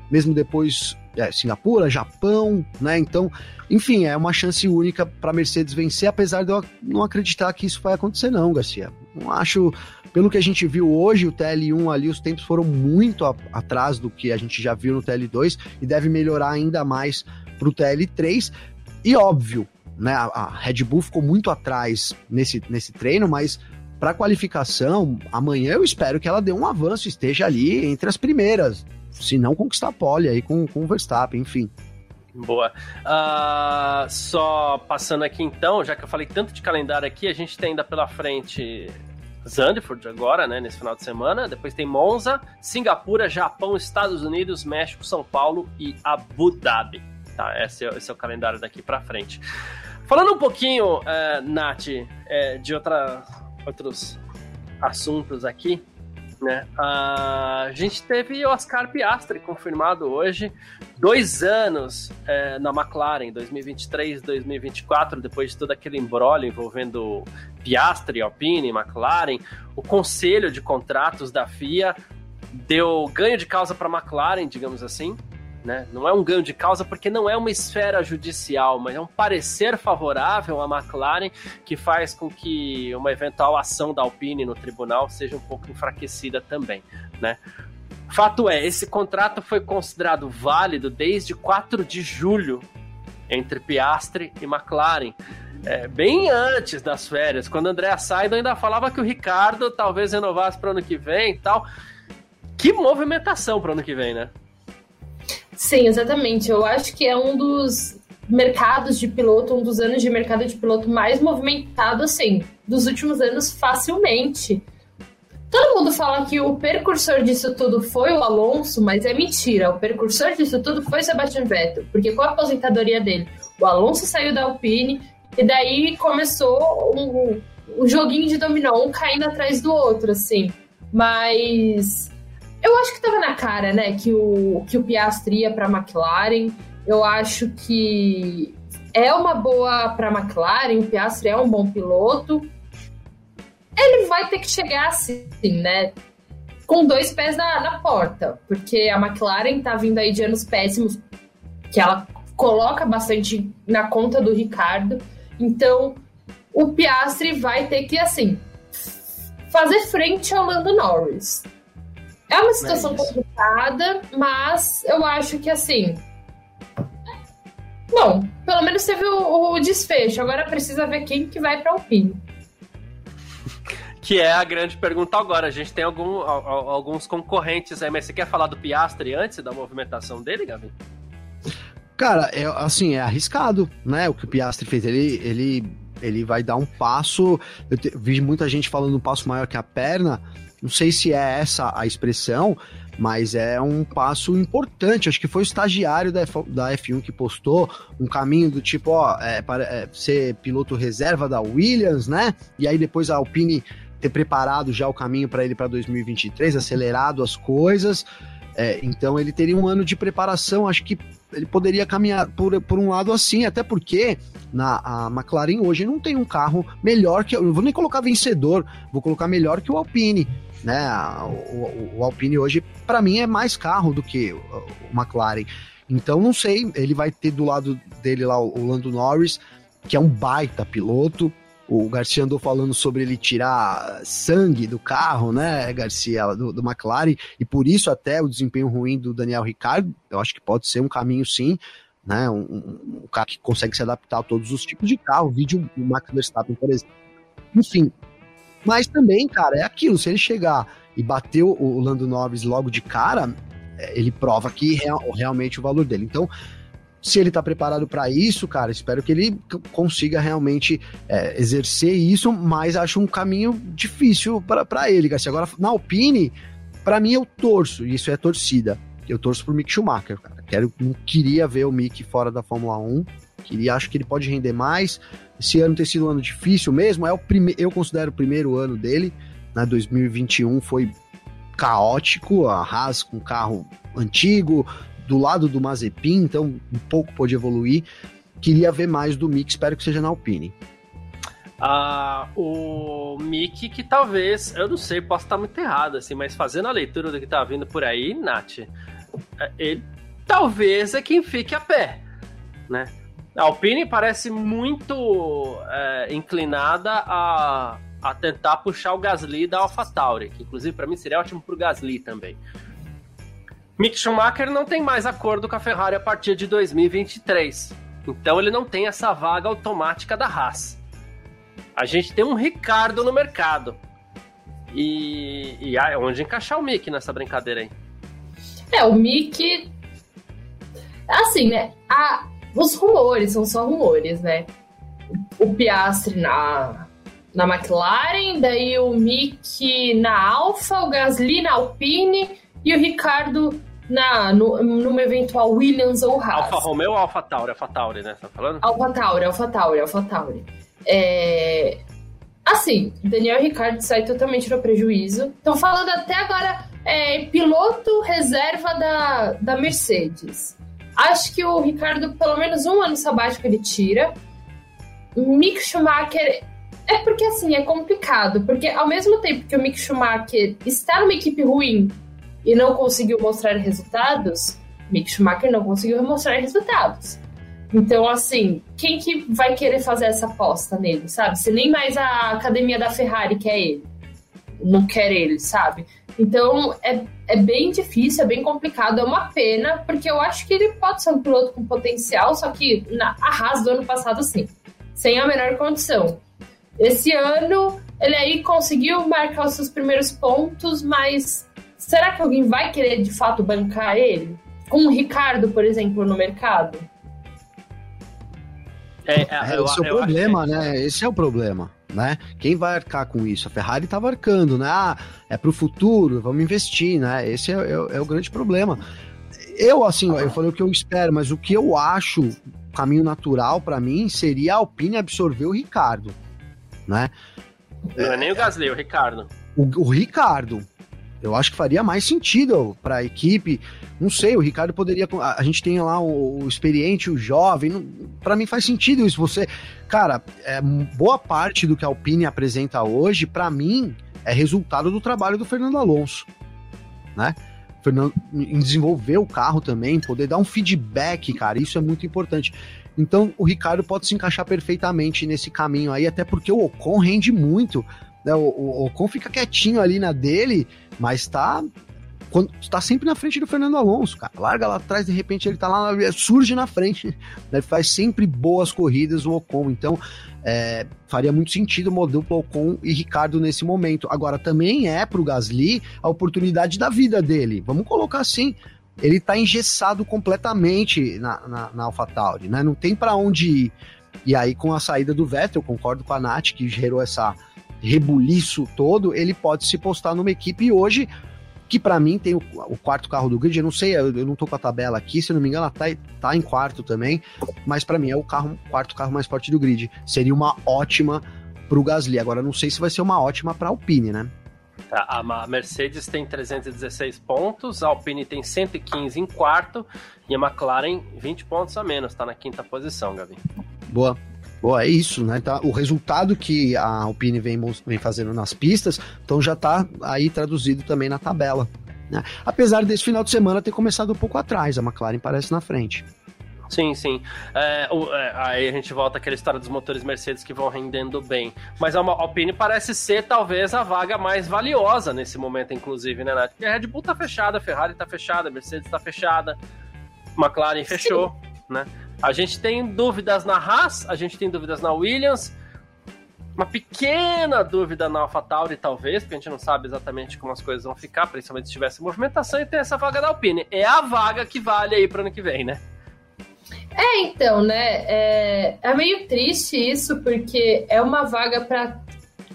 mesmo depois é, Singapura, Japão, né? Então, enfim, é uma chance única para Mercedes vencer, apesar de eu não acreditar que isso vai acontecer, não, Garcia. Não acho. Pelo que a gente viu hoje, o TL1 ali, os tempos foram muito a, atrás do que a gente já viu no TL2 e deve melhorar ainda mais para o TL3. E óbvio, né? A, Red Bull ficou muito atrás nesse, nesse treino, mas para qualificação, amanhã eu espero que ela dê um avanço, esteja ali entre as primeiras, se não conquistar pole aí com, com o Verstappen, enfim. Boa. Uh, só passando aqui então, já que eu falei tanto de calendário aqui, a gente tem ainda pela frente Zandvoort agora, né, nesse final de semana. Depois tem Monza, Singapura, Japão, Estados Unidos, México, São Paulo e Abu Dhabi. Tá, esse é, esse é o calendário daqui para frente. Falando um pouquinho, uh, Nath, uh, de outra outros assuntos aqui, né? A gente teve Oscar Piastri confirmado hoje, dois anos é, na McLaren, 2023, 2024, depois de todo aquele embrolho envolvendo Piastri, Alpine, McLaren, o conselho de contratos da FIA deu ganho de causa para McLaren, digamos assim, né? Não é um ganho de causa porque não é uma esfera judicial, mas é um parecer favorável à McLaren que faz com que uma eventual ação da Alpine no tribunal seja um pouco enfraquecida também, né? Fato é, esse contrato foi considerado válido desde 4 de julho entre Piastri e McLaren. É, bem antes das férias, quando André Saido ainda falava que o Ricardo talvez renovasse para o ano que vem e tal. Que movimentação para o ano que vem, né? Sim, exatamente. Eu acho que é um dos mercados de piloto, um dos anos de mercado de piloto mais movimentado, assim, dos últimos anos, facilmente. Todo mundo fala que o precursor disso tudo foi o Alonso, mas é mentira. O precursor disso tudo foi Sebastian Vettel, porque com a aposentadoria dele, o Alonso saiu da Alpine e daí começou um, um joguinho de dominó, um caindo atrás do outro, assim. Mas eu acho que tava na cara, né, que o, que o Piastri ia pra McLaren. Eu acho que é uma boa pra McLaren, o Piastri é um bom piloto. Ele vai ter que chegar assim, né? Com dois pés na, na porta, porque a McLaren tá vindo aí de anos péssimos, que ela coloca bastante na conta do Ricardo. Então, o Piastri vai ter que, assim, fazer frente ao Lando Norris. É uma situação é complicada, mas eu acho que assim. Bom, pelo menos teve o, o desfecho. Agora precisa ver quem que vai para o Alpine. Que é a grande pergunta agora. A gente tem algum, alguns concorrentes aí, mas você quer falar do Piastri antes da movimentação dele, Gavin? Cara, é, assim, é arriscado, né? O que o Piastri fez. Ele, ele, ele vai dar um passo. Eu te, vi muita gente falando um passo maior que a perna. Não sei se é essa a expressão, mas é um passo importante. Acho que foi o estagiário da, F, da F1 que postou um caminho do tipo, ó, é, para é, ser piloto reserva da Williams, né? E aí depois a Alpine ter preparado já o caminho para ele para 2023, acelerado as coisas. É, então ele teria um ano de preparação, acho que ele poderia caminhar por, por um lado assim, até porque na a McLaren hoje não tem um carro melhor que. Eu não vou nem colocar vencedor, vou colocar melhor que o Alpine. Né? O, o, o Alpine hoje, para mim, é mais carro do que o, o McLaren. Então, não sei, ele vai ter do lado dele lá o Lando Norris, que é um baita piloto, o Garcia andou falando sobre ele tirar sangue do carro, né, Garcia, do, do McLaren, e por isso até o desempenho ruim do Daniel Ricciardo, eu acho que pode ser um caminho sim, né, um, um, cara que consegue se adaptar a todos os tipos de carro, vídeo o Max Verstappen, por exemplo. Enfim, mas também, cara, é aquilo, se ele chegar e bater o Lando Norris logo de cara, é, ele prova que real, realmente o valor dele. Então, se ele tá preparado para isso, cara, espero que ele consiga realmente é, exercer isso, mas acho um caminho difícil para ele, Garcia. Agora, na Alpine, para mim eu torço, e isso é torcida. Eu torço pro Mick Schumacher, cara. Quero, não queria ver o Mick fora da Fórmula 1. Queria, acho que ele pode render mais. Esse ano tem sido um ano difícil mesmo. É o prime, eu considero o primeiro ano dele. Né, 2021 foi caótico, a Haas com carro antigo, do lado do Mazepin, então um pouco pode evoluir. Queria ver mais do Mick, espero que seja na Alpine. Ah, o Mick, que talvez, eu não sei, posso estar muito errado, assim, mas fazendo a leitura do que tá vindo por aí, Nath, é, ele talvez é quem fique a pé, né? A Alpine parece muito é, inclinada a, a tentar puxar o Gasly da AlphaTauri, que inclusive para mim seria ótimo pro Gasly também. Mick Schumacher não tem mais acordo com a Ferrari a partir de 2023. Então ele não tem essa vaga automática da Haas. A gente tem um Ricardo no mercado. E, e ah, onde encaixar o Mick nessa brincadeira aí? É, o Mick. Assim, né? A, os rumores são só rumores, né? O Piastri na, na McLaren, daí o Mick na Alfa, o Gasly na Alpine e o Ricardo na, no, numa eventual Williams ou Haas. Alfa Romeo ou Alfa Tauri? Alfa Tauri, né? Você tá falando? Alfa Tauri, Alfa Tauri, Alfa Tauri. É... Assim, Daniel Ricardo sai totalmente no prejuízo. Estão falando até agora é, piloto reserva da, da Mercedes. Acho que o Ricardo, pelo menos um ano sabático, ele tira. Mick Schumacher é porque assim, é complicado, porque ao mesmo tempo que o Mick Schumacher está numa equipe ruim e não conseguiu mostrar resultados, Mick Schumacher não conseguiu mostrar resultados. Então, assim, quem que vai querer fazer essa aposta nele, sabe? Se nem mais a academia da Ferrari quer ele, não quer ele, sabe? Então, é, é bem difícil, é bem complicado, é uma pena, porque eu acho que ele pode ser um piloto com potencial, só que na Haas do ano passado, sim, sem a menor condição. Esse ano, ele aí conseguiu marcar os seus primeiros pontos, mas será que alguém vai querer de fato bancar ele? Com o Ricardo, por exemplo, no mercado? É, é, eu, esse é o problema, que... né? Esse é o problema, né? Quem vai arcar com isso? A Ferrari estava arcando, né? Ah, é pro futuro, vamos investir, né? Esse é, é, é o grande problema. Eu, assim, eu falei o que eu espero, mas o que eu acho caminho natural para mim seria a Alpine absorver o Ricardo, né? Não é nem o Gasly, é o Ricardo. O, o Ricardo, eu acho que faria mais sentido para a equipe. Não sei, o Ricardo poderia. A gente tem lá o, o experiente, o jovem. Para mim faz sentido isso. Você, cara, é, boa parte do que a Alpine apresenta hoje, para mim, é resultado do trabalho do Fernando Alonso, né? Fernando, em desenvolver o carro também, poder dar um feedback, cara, isso é muito importante. Então, o Ricardo pode se encaixar perfeitamente nesse caminho aí, até porque o Ocon rende muito. Né? O, o Ocon fica quietinho ali na dele, mas tá quando está sempre na frente do Fernando Alonso, cara. Larga lá atrás, de repente ele tá lá, surge na frente, né? Faz sempre boas corridas o Ocon. Então, é, faria muito sentido o dupla Ocon e Ricardo nesse momento. Agora, também é pro Gasly a oportunidade da vida dele. Vamos colocar assim. Ele tá engessado completamente na, na, na AlphaTauri, né? Não tem para onde ir. E aí, com a saída do Vettel, concordo com a Nath, que gerou essa rebuliço todo, ele pode se postar numa equipe hoje que para mim tem o, o, quarto carro do grid, eu não sei, eu, eu, não tô com a tabela aqui, se não me engano, ela tá, tá em quarto também, mas para mim é o carro, quarto carro mais forte do grid. Seria uma ótima pro Gasly. Agora não sei se vai ser uma ótima para Alpine, né? A Mercedes tem 316 pontos, a Alpine tem 115 em quarto e a McLaren 20 pontos a menos, está na quinta posição, Gavi. Boa. Boa, é isso, né? Tá, o resultado que a Alpine vem, vem fazendo nas pistas, então já está aí traduzido também na tabela. Né? Apesar desse final de semana ter começado um pouco atrás, a McLaren parece na frente. Sim, sim. É, o, é, aí a gente volta àquela história dos motores Mercedes que vão rendendo bem. Mas a Alpine parece ser talvez a vaga mais valiosa nesse momento, inclusive, né, Nath? Porque a Red Bull tá fechada, a Ferrari tá fechada, a Mercedes tá fechada, a McLaren fechou, sim. né? A gente tem dúvidas na Haas, a gente tem dúvidas na Williams, uma pequena dúvida na AlphaTauri, talvez, porque a gente não sabe exatamente como as coisas vão ficar, principalmente se tivesse movimentação, e tem essa vaga da Alpine. É a vaga que vale aí pro ano que vem, né? É, então, né? É, é meio triste isso, porque é uma vaga para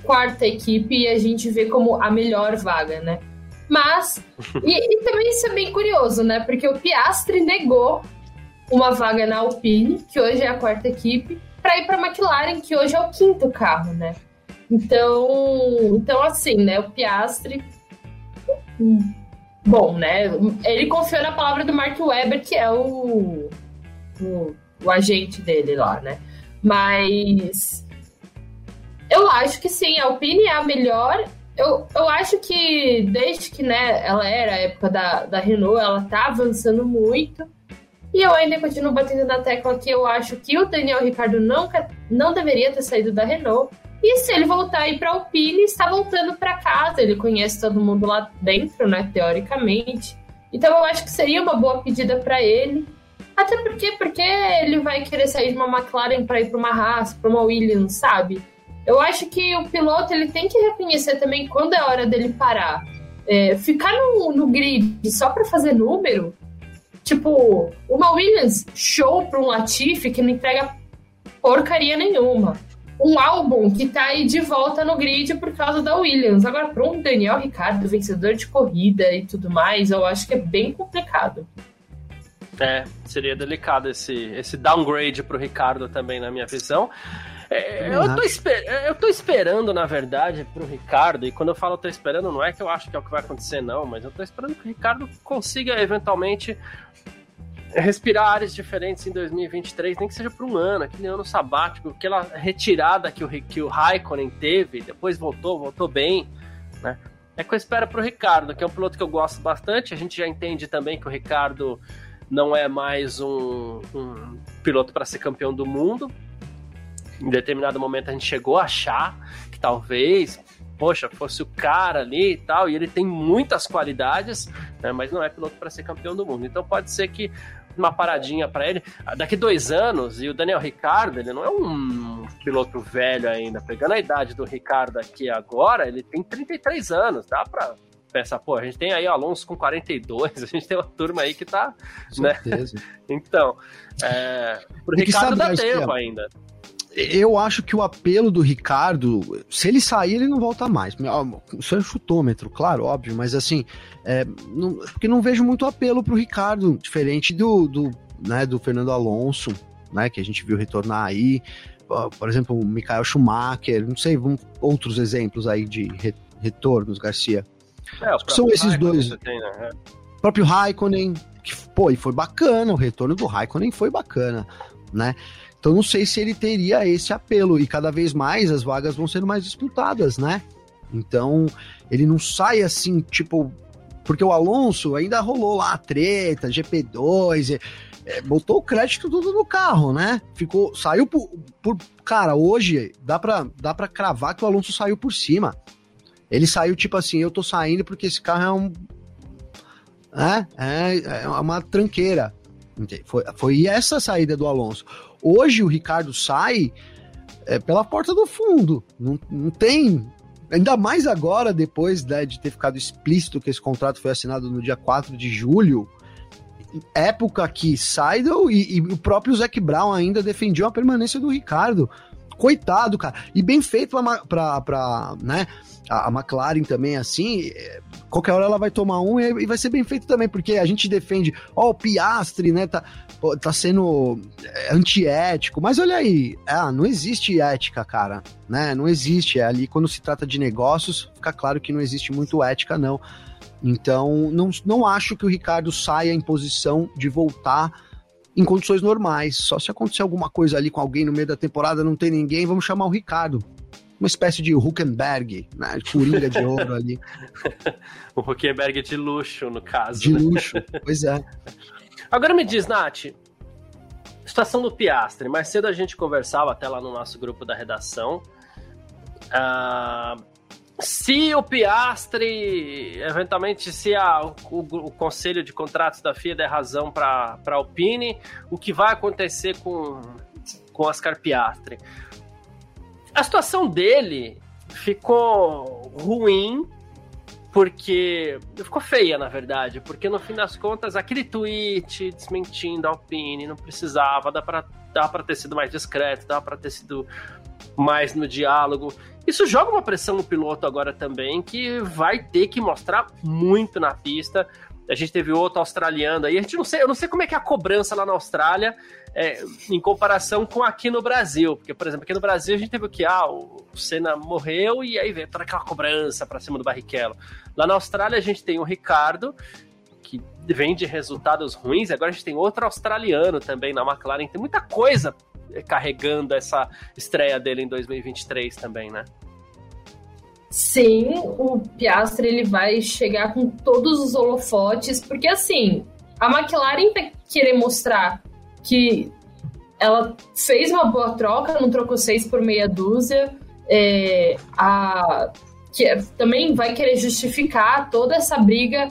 quarta equipe e a gente vê como a melhor vaga, né? Mas, e, e, também isso é bem curioso, né? Porque o Piastri negou uma vaga na Alpine, que hoje é a quarta equipe, para ir para a McLaren, que hoje é o quinto carro, né? Então, então assim, né? O Piastri. Bom, né? Ele confiou na palavra do Mark Webber, que é o o, o agente dele lá, né? Mas eu acho que sim, a Alpine é a melhor. Eu, eu acho que desde que né, ela era a época da, da Renault, ela tá avançando muito. E eu ainda continuo batendo na tecla que eu acho que o Daniel Ricardo não, não deveria ter saído da Renault. E se ele voltar aí para Alpine, está voltando para casa. Ele conhece todo mundo lá dentro, né? Teoricamente. Então eu acho que seria uma boa pedida para ele. Até porque, porque ele vai querer sair de uma McLaren para ir para uma Haas, para uma Williams, sabe? Eu acho que o piloto ele tem que reconhecer também quando é hora dele parar. É, ficar no, no grid só para fazer número, tipo, uma Williams show para um Latifi que não entrega porcaria nenhuma. Um álbum que tá aí de volta no grid por causa da Williams. Agora, para um Daniel Ricardo, vencedor de corrida e tudo mais, eu acho que é bem complicado. É, seria delicado esse, esse downgrade pro Ricardo também, na minha visão. É, eu, tô esper eu tô esperando, na verdade, pro Ricardo, e quando eu falo tô esperando, não é que eu acho que é o que vai acontecer, não, mas eu tô esperando que o Ricardo consiga eventualmente respirar áreas diferentes em 2023, nem que seja por um ano, aquele ano sabático, aquela retirada que o, que o Raikkonen teve, depois voltou, voltou bem, né? É que eu espero pro Ricardo, que é um piloto que eu gosto bastante, a gente já entende também que o Ricardo não é mais um, um piloto para ser campeão do mundo. Em determinado momento a gente chegou a achar que talvez, poxa, fosse o cara ali e tal, e ele tem muitas qualidades, né, mas não é piloto para ser campeão do mundo. Então pode ser que uma paradinha para ele. Daqui dois anos, e o Daniel Ricardo, ele não é um piloto velho ainda. Pegando a idade do Ricardo aqui agora, ele tem 33 anos, dá para pensar, pô, a gente tem aí o Alonso com 42, [laughs] a gente tem uma turma aí que tá. Com né? certeza. [laughs] então, é, pro Ricardo dá tempo ainda. Eu acho que o apelo do Ricardo, se ele sair, ele não volta mais. Isso é um chutômetro, claro, óbvio, mas assim, é, não, porque não vejo muito apelo pro Ricardo, diferente do, do, né, do Fernando Alonso, né, que a gente viu retornar aí, por exemplo, o Michael Schumacher, não sei, outros exemplos aí de retornos, Garcia. É, São esses Raikkonen dois. Tem, né? é. O próprio Raikkonen, que, pô, e foi bacana, o retorno do Raikkonen foi bacana, né? Então não sei se ele teria esse apelo, e cada vez mais as vagas vão sendo mais disputadas, né? Então ele não sai assim, tipo. Porque o Alonso ainda rolou lá a treta, GP2, é, botou o crédito tudo no carro, né? Ficou, saiu por, por, cara, hoje dá pra, dá pra cravar que o Alonso saiu por cima. Ele saiu tipo assim, eu tô saindo porque esse carro é um. É, é, é uma tranqueira. Foi, foi essa a saída do Alonso. Hoje o Ricardo sai é, pela porta do fundo. Não, não tem. Ainda mais agora, depois né, de ter ficado explícito que esse contrato foi assinado no dia 4 de julho. Época que Seidel e, e o próprio Zac Brown ainda defendiam a permanência do Ricardo. Coitado, cara. E bem feito pra, pra, pra né? A, McLaren também, assim, é, qualquer hora ela vai tomar um e, e vai ser bem feito também, porque a gente defende, ó, o Piastre, né, tá, tá sendo é, antiético, mas olha aí, ah, não existe ética, cara, né, não existe, é ali quando se trata de negócios, fica claro que não existe muito ética, não. Então, não, não acho que o Ricardo saia em posição de voltar em condições normais. Só se acontecer alguma coisa ali com alguém no meio da temporada, não tem ninguém, vamos chamar o Ricardo. Uma espécie de Huckenberg, né? Coringa de ouro ali. [laughs] o Huckenberg de luxo, no caso. De né? luxo, pois é. [laughs] Agora me diz, Nath, situação do Piastre. Mais cedo a gente conversava até lá no nosso grupo da redação. Uh, se o Piastre, eventualmente, se a, o, o, conselho de contratos da FIA der razão para a Alpine, o que vai acontecer com, com Oscar Piastre? A situação dele ficou ruim, porque. Ficou feia, na verdade, porque no fim das contas, aquele tweet desmentindo a Alpine não precisava, dá para dá pra ter sido mais discreto, dá para ter sido mais no diálogo. Isso joga uma pressão no piloto agora também, que vai ter que mostrar muito na pista. A gente teve outro australiano aí. A gente não sei, eu não sei como é que é a cobrança lá na Austrália é, em comparação com aqui no Brasil. Porque, por exemplo, aqui no Brasil a gente teve o que? Ah, o Senna morreu e aí veio toda aquela cobrança para cima do Barrichello. Lá na Austrália a gente tem o Ricardo, que vem de resultados ruins, agora a gente tem outro australiano também na McLaren. Tem muita coisa carregando essa estreia dele em 2023 também, né? Sim, o Piastri ele vai chegar com todos os holofotes, porque assim, a McLaren vai querer mostrar que ela fez uma boa troca, não trocou seis por meia dúzia, é, a, que é, também vai querer justificar toda essa briga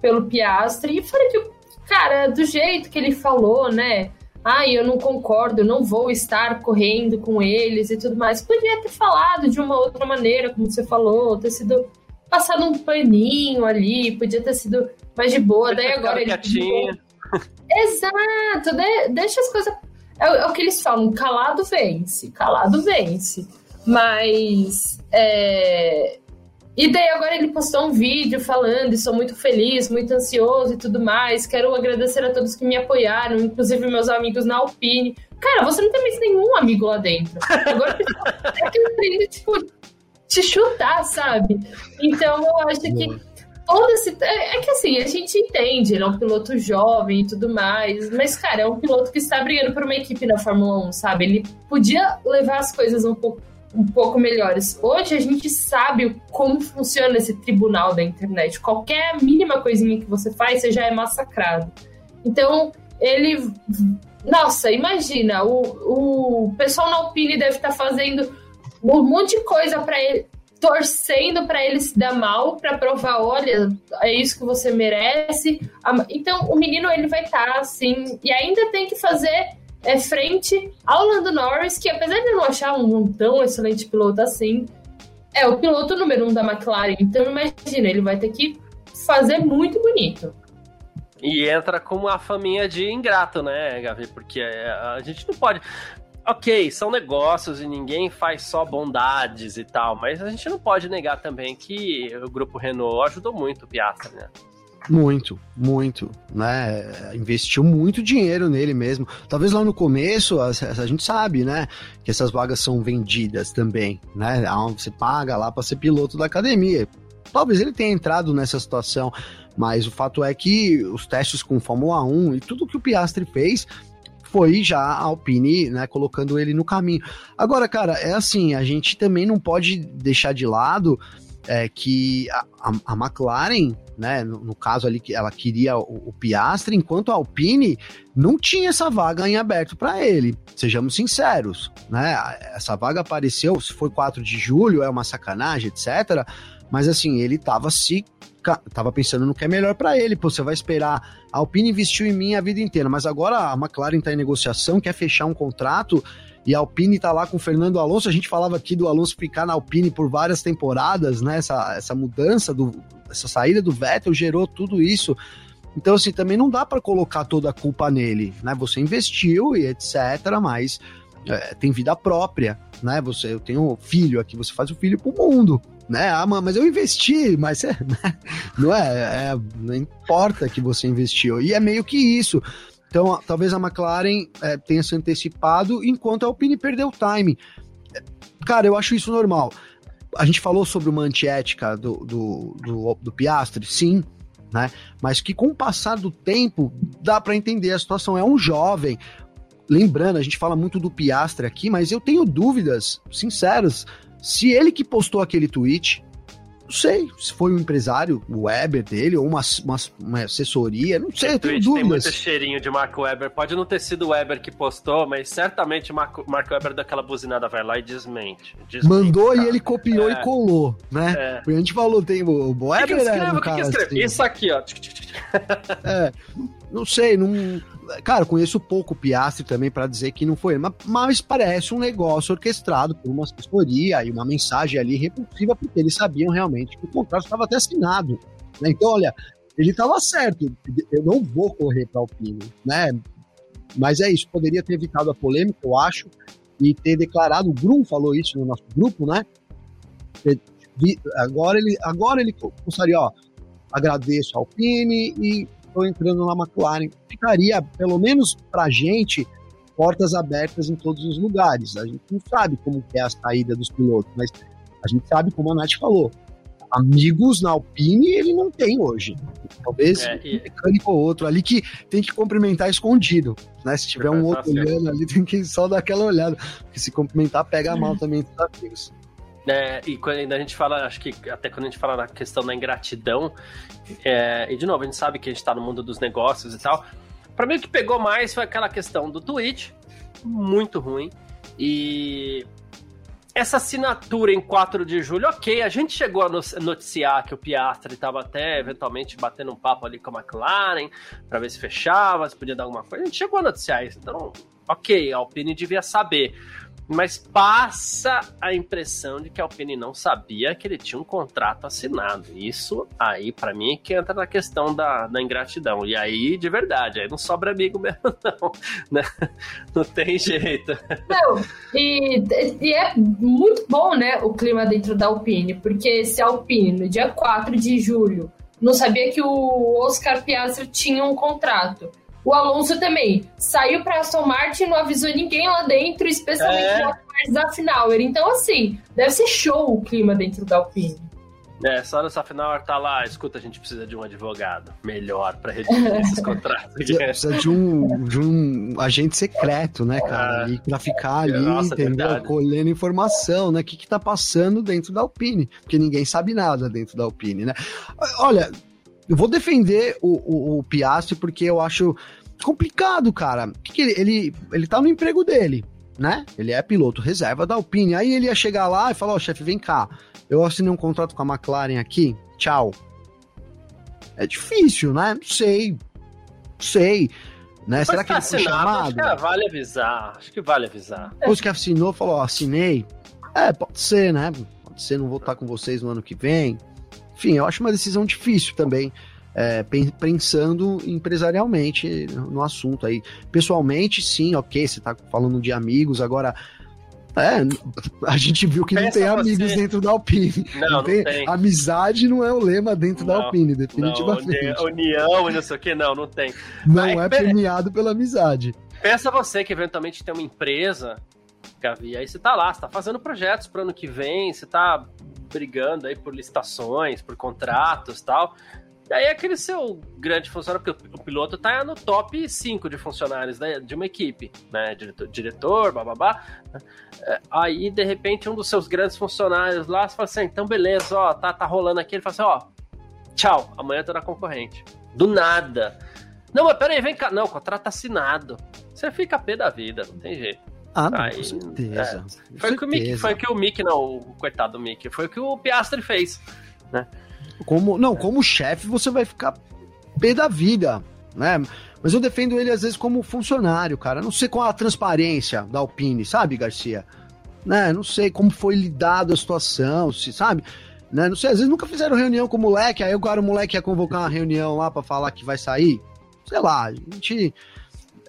pelo Piastri, e fora que, cara, do jeito que ele falou, né, ai, eu não concordo, eu não vou estar correndo com eles e tudo mais. Podia ter falado de uma outra maneira, como você falou, ter sido passado um paninho ali, podia ter sido mais de boa. Daí agora ele. Exato, de, deixa as coisas. É, é, o que eles falam, calado vence, calado vence. Mas é, e daí agora ele postou um vídeo falando, e sou muito feliz, muito ansioso e tudo mais. Quero agradecer a todos que me apoiaram, inclusive meus amigos na Alpine. Cara, você não tem mais nenhum amigo lá dentro. Agora [laughs] é que eu tenho, tipo, te chutar, sabe? Então eu acho que todo esse. É, é, que assim, a gente entende, ele é um piloto jovem e tudo mais, mas, cara, é um piloto que está brigando por uma equipe na Fórmula 1, sabe? Ele podia levar as coisas um pouco um pouco melhores. Hoje a gente sabe como funciona esse tribunal da internet. Qualquer mínima coisinha que você faz, você já é massacrado. Então, ele. Nossa, imagina, o, o pessoal na Alpine deve estar fazendo um monte de coisa para ele, torcendo para ele se dar mal, para provar, olha, é isso que você merece. Então, o menino ele vai estar tá, assim, e ainda tem que fazer é frente ao Lando Norris, que apesar de não achar um tão excelente piloto assim, é o piloto número um da McLaren. Então imagina, ele vai ter que fazer muito bonito. E entra com uma faminha de ingrato, né, Gavi? Porque é, a gente não pode. Ok, são negócios e ninguém faz só bondades e tal, mas a gente não pode negar também que o grupo Renault ajudou muito o Piastri, né? Muito, muito, né? Investiu muito dinheiro nele mesmo. Talvez lá no começo, a, a, gente sabe, né? Que essas vagas são vendidas também, né? Você paga lá para ser piloto da academia. Talvez ele tenha entrado nessa situação, mas o fato é que os testes com Fórmula 1 e tudo que o Piastri fez foi já a Alpine, né, colocando ele no caminho. Agora, cara, é assim, a gente também não pode deixar de lado é, que a, a, McLaren né? No, no, caso ali que ela queria o, o, Piastre, enquanto a Alpine não tinha essa vaga em aberto para ele. Sejamos sinceros, né? Essa vaga apareceu, se foi 4 de julho, é uma sacanagem, etc. Mas assim, ele tava se tava pensando no que é melhor para ele. Pô, você vai esperar. A Alpine investiu em mim a vida inteira, mas agora a McLaren tá em negociação, quer fechar um contrato e a Alpine tá lá com o Fernando Alonso. A gente falava aqui do Alonso ficar na Alpine por várias temporadas, né? Essa, essa mudança, do, essa saída do Vettel gerou tudo isso. Então, assim, também não dá para colocar toda a culpa nele, né? Você investiu e etc., mas é, tem vida própria, né? Você, eu tenho filho aqui, você faz o filho pro mundo, né? Ah, mas eu investi, mas é, [laughs] não é, é, não importa que você investiu. E é meio que isso. Então, talvez a McLaren é, tenha se antecipado, enquanto a Alpine perdeu o time. Cara, eu acho isso normal. A gente falou sobre uma antiética do, do, do, do Piastri, sim, né? Mas que com o passar do tempo dá para entender a situação. É um jovem. Lembrando, a gente fala muito do Piastre aqui, mas eu tenho dúvidas sinceras se ele que postou aquele tweet não sei se foi um empresário, o Weber dele, ou uma, uma, uma assessoria, não sei, eu tenho dúvidas. Tem muito cheirinho de Marco Weber. Pode não ter sido o Weber que postou, mas certamente Marco, Marco Weber daquela buzinada vai lá e desmente. desmente Mandou e ele copiou é. e colou, né? É. A gente falou, tem o, o Weber que que escreve, um que que assim. Isso aqui, ó. é, não sei, não Cara, conheço pouco o Piastri também para dizer que não foi ele, mas, mas, parece um negócio orquestrado por uma assessoria e uma mensagem ali repulsiva, porque eles sabiam realmente que o contrato estava até assinado. Né? Então, olha, ele estava certo, eu não vou correr para Alpine, né? Mas é isso, poderia ter evitado a polêmica, eu acho, e ter declarado, o Grum falou isso no nosso grupo, né? Agora ele, agora ele gostaria, ó, agradeço a Alpine e estou entrando na McLaren. Ficaria, pelo menos para a gente, portas abertas em todos os lugares. A gente não sabe como é a saída dos pilotos, mas a gente sabe, como a Nath falou, amigos na Alpine ele não tem hoje. Talvez é, e... um mecânico ou outro ali que tem que cumprimentar escondido. Né? Se tiver um outro olhando ali, tem que só dar aquela olhada. Porque se cumprimentar, pega mal também dos amigos. É, e quando a gente fala, acho que até quando a gente fala na questão da ingratidão, é, e de novo, a gente sabe que a gente está no mundo dos negócios e tal. Para mim, o que pegou mais foi aquela questão do tweet, muito ruim. E essa assinatura em 4 de julho, ok, a gente chegou a noticiar que o Piastri estava até eventualmente batendo um papo ali com a McLaren para ver se fechava, se podia dar alguma coisa. A gente chegou a noticiar isso, então, ok, a Alpine devia saber mas passa a impressão de que Alpine não sabia que ele tinha um contrato assinado. Isso aí, para mim, é que entra na questão da, da ingratidão. E aí, de verdade, aí não sobra amigo mesmo, [laughs] não. Né? Não tem jeito. Não, e, e, é muito bom, né, o clima dentro da Alpine, porque se a Alpine, no dia 4 de julho, não sabia que o Oscar Piastri tinha um contrato o Alonso também saiu para Aston Martin, não avisou ninguém lá dentro, especialmente é. na parte da Finauer. Então, assim, deve ser show o clima dentro da Alpine. É, só nessa final tá lá, escuta, a gente precisa de um advogado melhor para redigir [laughs] esses contratos. Precisa de um, de um agente secreto, né, cara? É. E pra ficar ali, Nossa, entendeu? Verdade. Colhendo informação, né? O que que tá passando dentro da Alpine? Porque ninguém sabe nada dentro da Alpine, né? Olha, eu vou defender o, o, o Piastri porque eu acho complicado, cara. Que ele, ele, ele tá no emprego dele, né? Ele é piloto reserva da Alpine. Aí ele ia chegar lá e falar: Ó, oh, chefe, vem cá. Eu assinei um contrato com a McLaren aqui. Tchau. É difícil, né? Não sei. Não sei. Né? Será que ele foi chamado? Acho que vale avisar. Acho que vale avisar. Depois que assinou, falou: Ó, assinei. É, pode ser, né? Pode ser, não vou estar com vocês no ano que vem. Enfim, eu acho uma decisão difícil também é, pensando empresarialmente no assunto aí. Pessoalmente, sim, ok, você tá falando de amigos, agora. É, a gente viu que Pensa não tem amigos dentro da Alpine. Não, não, tem, tem, Amizade não é o lema dentro não, da Alpine, definitivamente. Não, união e não sei o que, não, não tem. Não é premiado pela amizade. Pensa você que eventualmente tem uma empresa, Gavi, aí você tá lá, você tá fazendo projetos pro ano que vem, você tá brigando aí por licitações, por contratos tal. E aí aquele seu grande funcionário, porque o piloto tá no top 5 de funcionários né, de uma equipe, né? Diretor, diretor bababá. É, aí, de repente, um dos seus grandes funcionários lá fala assim: então beleza, ó, tá, tá rolando aqui. Ele fala assim: ó, tchau, amanhã tô na concorrente. Do nada. Não, mas peraí, vem cá. Não, contrato tá assinado. Você fica pé da vida, não tem jeito. Ah, não, aí, com certeza. É, foi, o que o Mickey, foi que o Mickey, não, o coitado do Mickey, foi o que o Piastri fez, né? Como, não, como chefe você vai ficar pé da vida, né? Mas eu defendo ele às vezes como funcionário, cara. Não sei qual a transparência da Alpine, sabe, Garcia? Né? Não sei como foi lidada a situação, se sabe? Né? Não sei, às vezes nunca fizeram reunião com o moleque, aí agora o moleque ia convocar uma reunião lá para falar que vai sair. Sei lá, a gente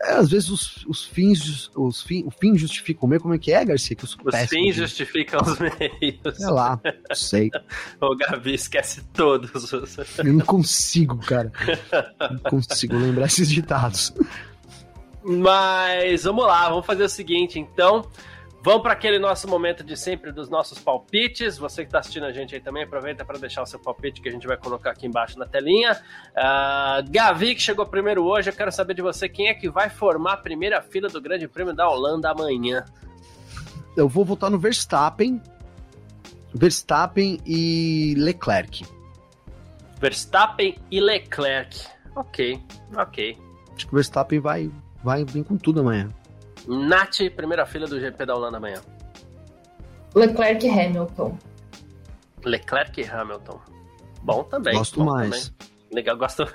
É, às vezes os, os fins, os fim, o fim justifica o meio, como é que é, Garcia? Que os fins justificam os meios. Sei lá, não sei. [laughs] o Gavi esquece todos. Eu não consigo, cara. Não consigo lembrar esses ditados. Mas vamos lá, vamos fazer o seguinte, então. Vamos para aquele nosso momento de sempre dos nossos palpites. Você que está assistindo a gente aí também, aproveita para deixar o seu palpite que a gente vai colocar aqui embaixo na telinha. Uh, Gavi, que chegou primeiro hoje, eu quero saber de você quem é que vai formar a primeira fila do Grande Prêmio da Holanda amanhã. Eu vou votar no Verstappen. Verstappen e Leclerc. Verstappen e Leclerc. Ok, ok. Acho que o Verstappen vai, vai vir com tudo amanhã. Nath, primeira fila do GP da Holanda amanhã. Leclerc e Hamilton. Leclerc e Hamilton. Bom também. Gosto bom mais. Também. Legal, gosto.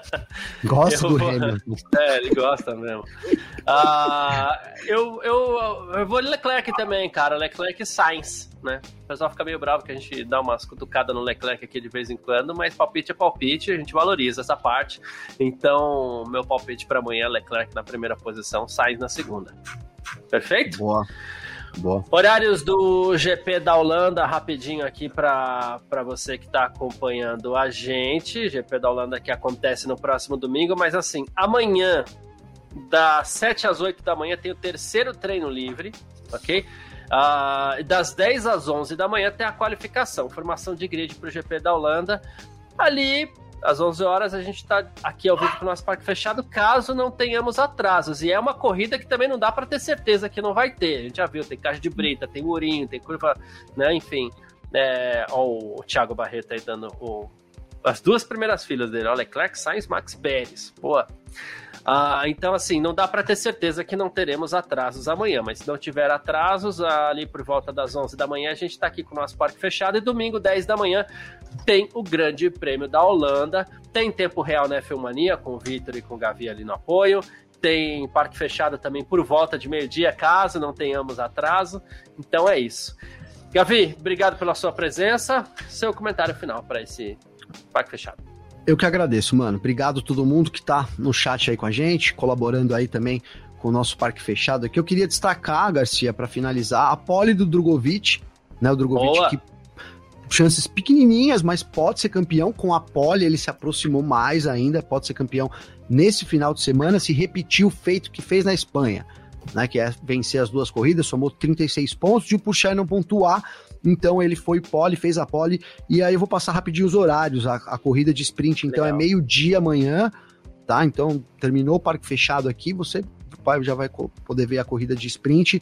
[laughs] Gosto do Hamilton. [laughs] É, ele gosta mesmo. Uh, eu, eu, eu vou Leclerc também, cara. Leclerc e Sainz, né? O pessoal fica meio bravo que a gente dá umas cutucadas no Leclerc aqui de vez em quando, mas palpite é palpite, a gente valoriza essa parte. Então, meu palpite para amanhã é Leclerc na primeira posição, Sainz na segunda. Perfeito? Boa. Boa. Horários do GP da Holanda, rapidinho aqui para você que está acompanhando a gente. GP da Holanda que acontece no próximo domingo, mas assim, amanhã, das 7 às 8 da manhã, tem o terceiro treino livre, ok? Uh, das 10 às 11 da manhã tem a qualificação, formação de grid para o GP da Holanda. Ali às 11 horas a gente está aqui ao vivo com o nosso parque fechado, caso não tenhamos atrasos. E é uma corrida que também não dá para ter certeza que não vai ter. A gente já viu, tem caixa de brita, tem murinho, tem curva, né? Enfim. É, ó, o Thiago Barreto aí dando o, as duas primeiras filas dele, ó, Leclerc, Sainz, Max Pérez. Boa. Ah, então, assim, não dá para ter certeza que não teremos atrasos amanhã, mas se não tiver atrasos, ali por volta das 11 da manhã, a gente está aqui com o nosso parque fechado e domingo, 10 da manhã, tem o Grande Prêmio da Holanda. Tem tempo real na Filmania com o Vitor e com o Gavi ali no apoio. Tem parque fechado também por volta de meio-dia, caso não tenhamos atraso. Então é isso. Gavi, obrigado pela sua presença. Seu comentário final para esse parque fechado. Eu que agradeço, mano. Obrigado a todo mundo que tá no chat aí com a gente, colaborando aí também com o nosso parque fechado aqui. Eu queria destacar, Garcia, para finalizar, a pole do Drogovic, né? O Drogovic que chances pequenininhas, mas pode ser campeão com a pole, ele se aproximou mais ainda, pode ser campeão nesse final de semana, se repetir o feito que fez na Espanha, né, que é vencer as duas corridas, somou 36 pontos, e o Puxar não pontuar, então ele foi pole, fez a pole, e aí eu vou passar rapidinho os horários. A, a corrida de sprint, então, é Legal. é meio-dia amanhã, tá? Então, terminou o parque fechado aqui, você vai, já vai poder ver a corrida de sprint.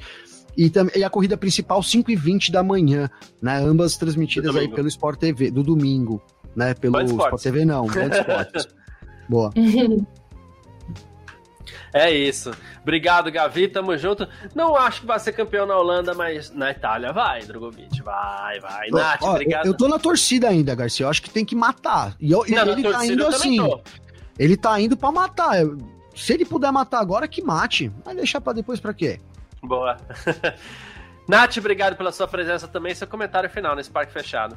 E, e a corrida principal, 5 e 20 da manhã, né? Ambas transmitidas aí pelo Sport TV, do domingo, né? Pelo Sport TV, não, Band Sports. [laughs] Boa. [laughs] É isso. Obrigado, Gavi. Tamo junto. Não acho que vai ser campeão na Holanda, mas na Itália vai, Drogovic. Vai, vai. Nath, ó, obrigado. Eu tô na torcida ainda, Garcia. Eu acho que tem que matar. E, eu, Não, ele tá indo assim. Tô. Ele tá indo pra matar. Se ele puder matar agora, que mate. Vai deixar pra depois pra quê? Boa. [laughs] Nath, obrigado pela sua presença também. Seu comentário final nesse parque fechado.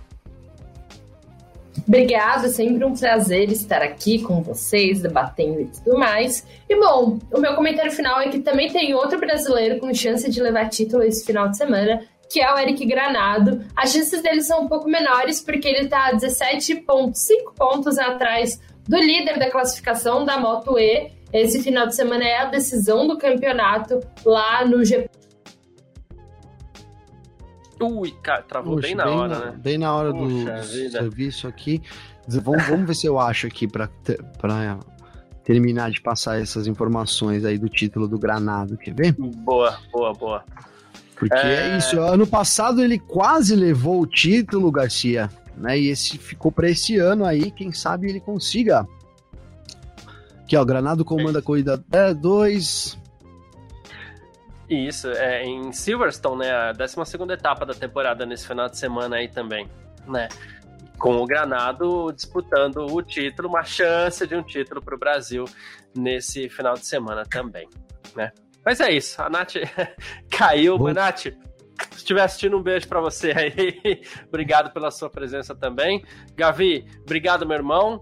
Obrigada, sempre um prazer estar aqui com vocês, debatendo e tudo mais. E bom, o meu comentário final é que também tem outro brasileiro com chance de levar título esse final de semana, que é o Eric Granado. As chances dele são um pouco menores, porque ele está 17,5 pontos atrás do líder da classificação da Moto E. Esse final de semana é a decisão do campeonato lá no GP Ui, cara, travou Puxa, bem na bem hora, na, né? Bem na hora do vida. serviço aqui. Vamos, vamos ver se eu acho aqui para terminar de passar essas informações aí do título do Granado, quer ver? Boa, boa, boa. Porque é... é isso, ano passado ele quase levou o título, Garcia, né? E esse ficou para esse ano aí, quem sabe ele consiga. Aqui, ó, Granado comanda a corrida 2, isso, é em Silverstone, né? A 12 etapa da temporada nesse final de semana aí também, né? Com o Granado disputando o título, uma chance de um título para o Brasil nesse final de semana também, né? Mas é isso, a Nath [laughs] caiu, mas Nath, se estiver assistindo, um beijo para você aí. [laughs] obrigado pela sua presença também. Gavi, obrigado, meu irmão.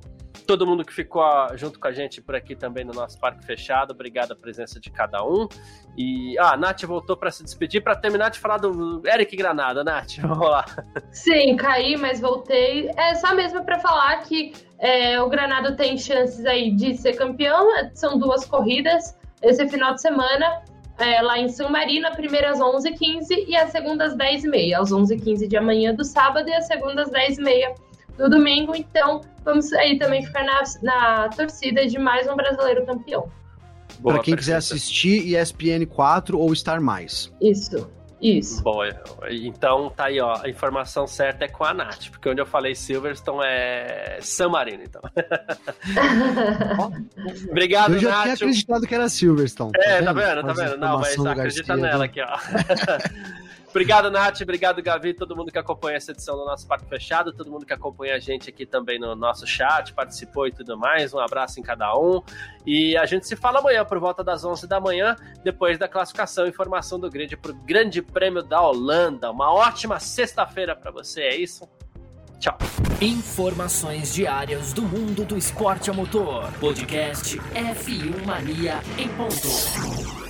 Todo mundo que ficou junto com a gente por aqui também no nosso parque fechado. Obrigado a presença de cada um. E ah, a Nath voltou para se despedir para terminar de falar do Eric Granada, Nath. [laughs] Vamos lá. Sim, caí, mas voltei. É só mesmo para falar que é, o Granada tem chances aí de ser campeão. São duas corridas esse final de semana. É, lá em São Marino, a primeira às 11h15 e a segunda às 10h30. Às 11h15 de amanhã do sábado e a segunda às 10h30 do domingo. Então, vamos aí também ficar na, na torcida de mais um brasileiro campeão. Para quem quiser assistir, ESPN 4 ou Star Mais. Isso. Isso. Boa. Então tá aí, ó. A informação certa é com a Nath, porque onde eu falei Silverstone é San Marino, então. [laughs] Obrigado, Eu já Nath. tinha acreditado que era Silverstone. É, tá vendo? Tá vendo? Não, mas acredita nela aqui, ó. [laughs] Obrigado, Nath. Obrigado, Gavi. Todo mundo que acompanha essa edição do nosso Parque Fechado. Todo mundo que acompanha a gente aqui também no nosso chat, participou e tudo mais. Um abraço em cada um. E a gente se fala amanhã por volta das 11 da manhã, depois da classificação e formação do grid para o Grande Prêmio da Holanda. Uma ótima sexta-feira para você. É isso? Tchau. Informações diárias do mundo do esporte a motor. Podcast F1 Mania em ponto.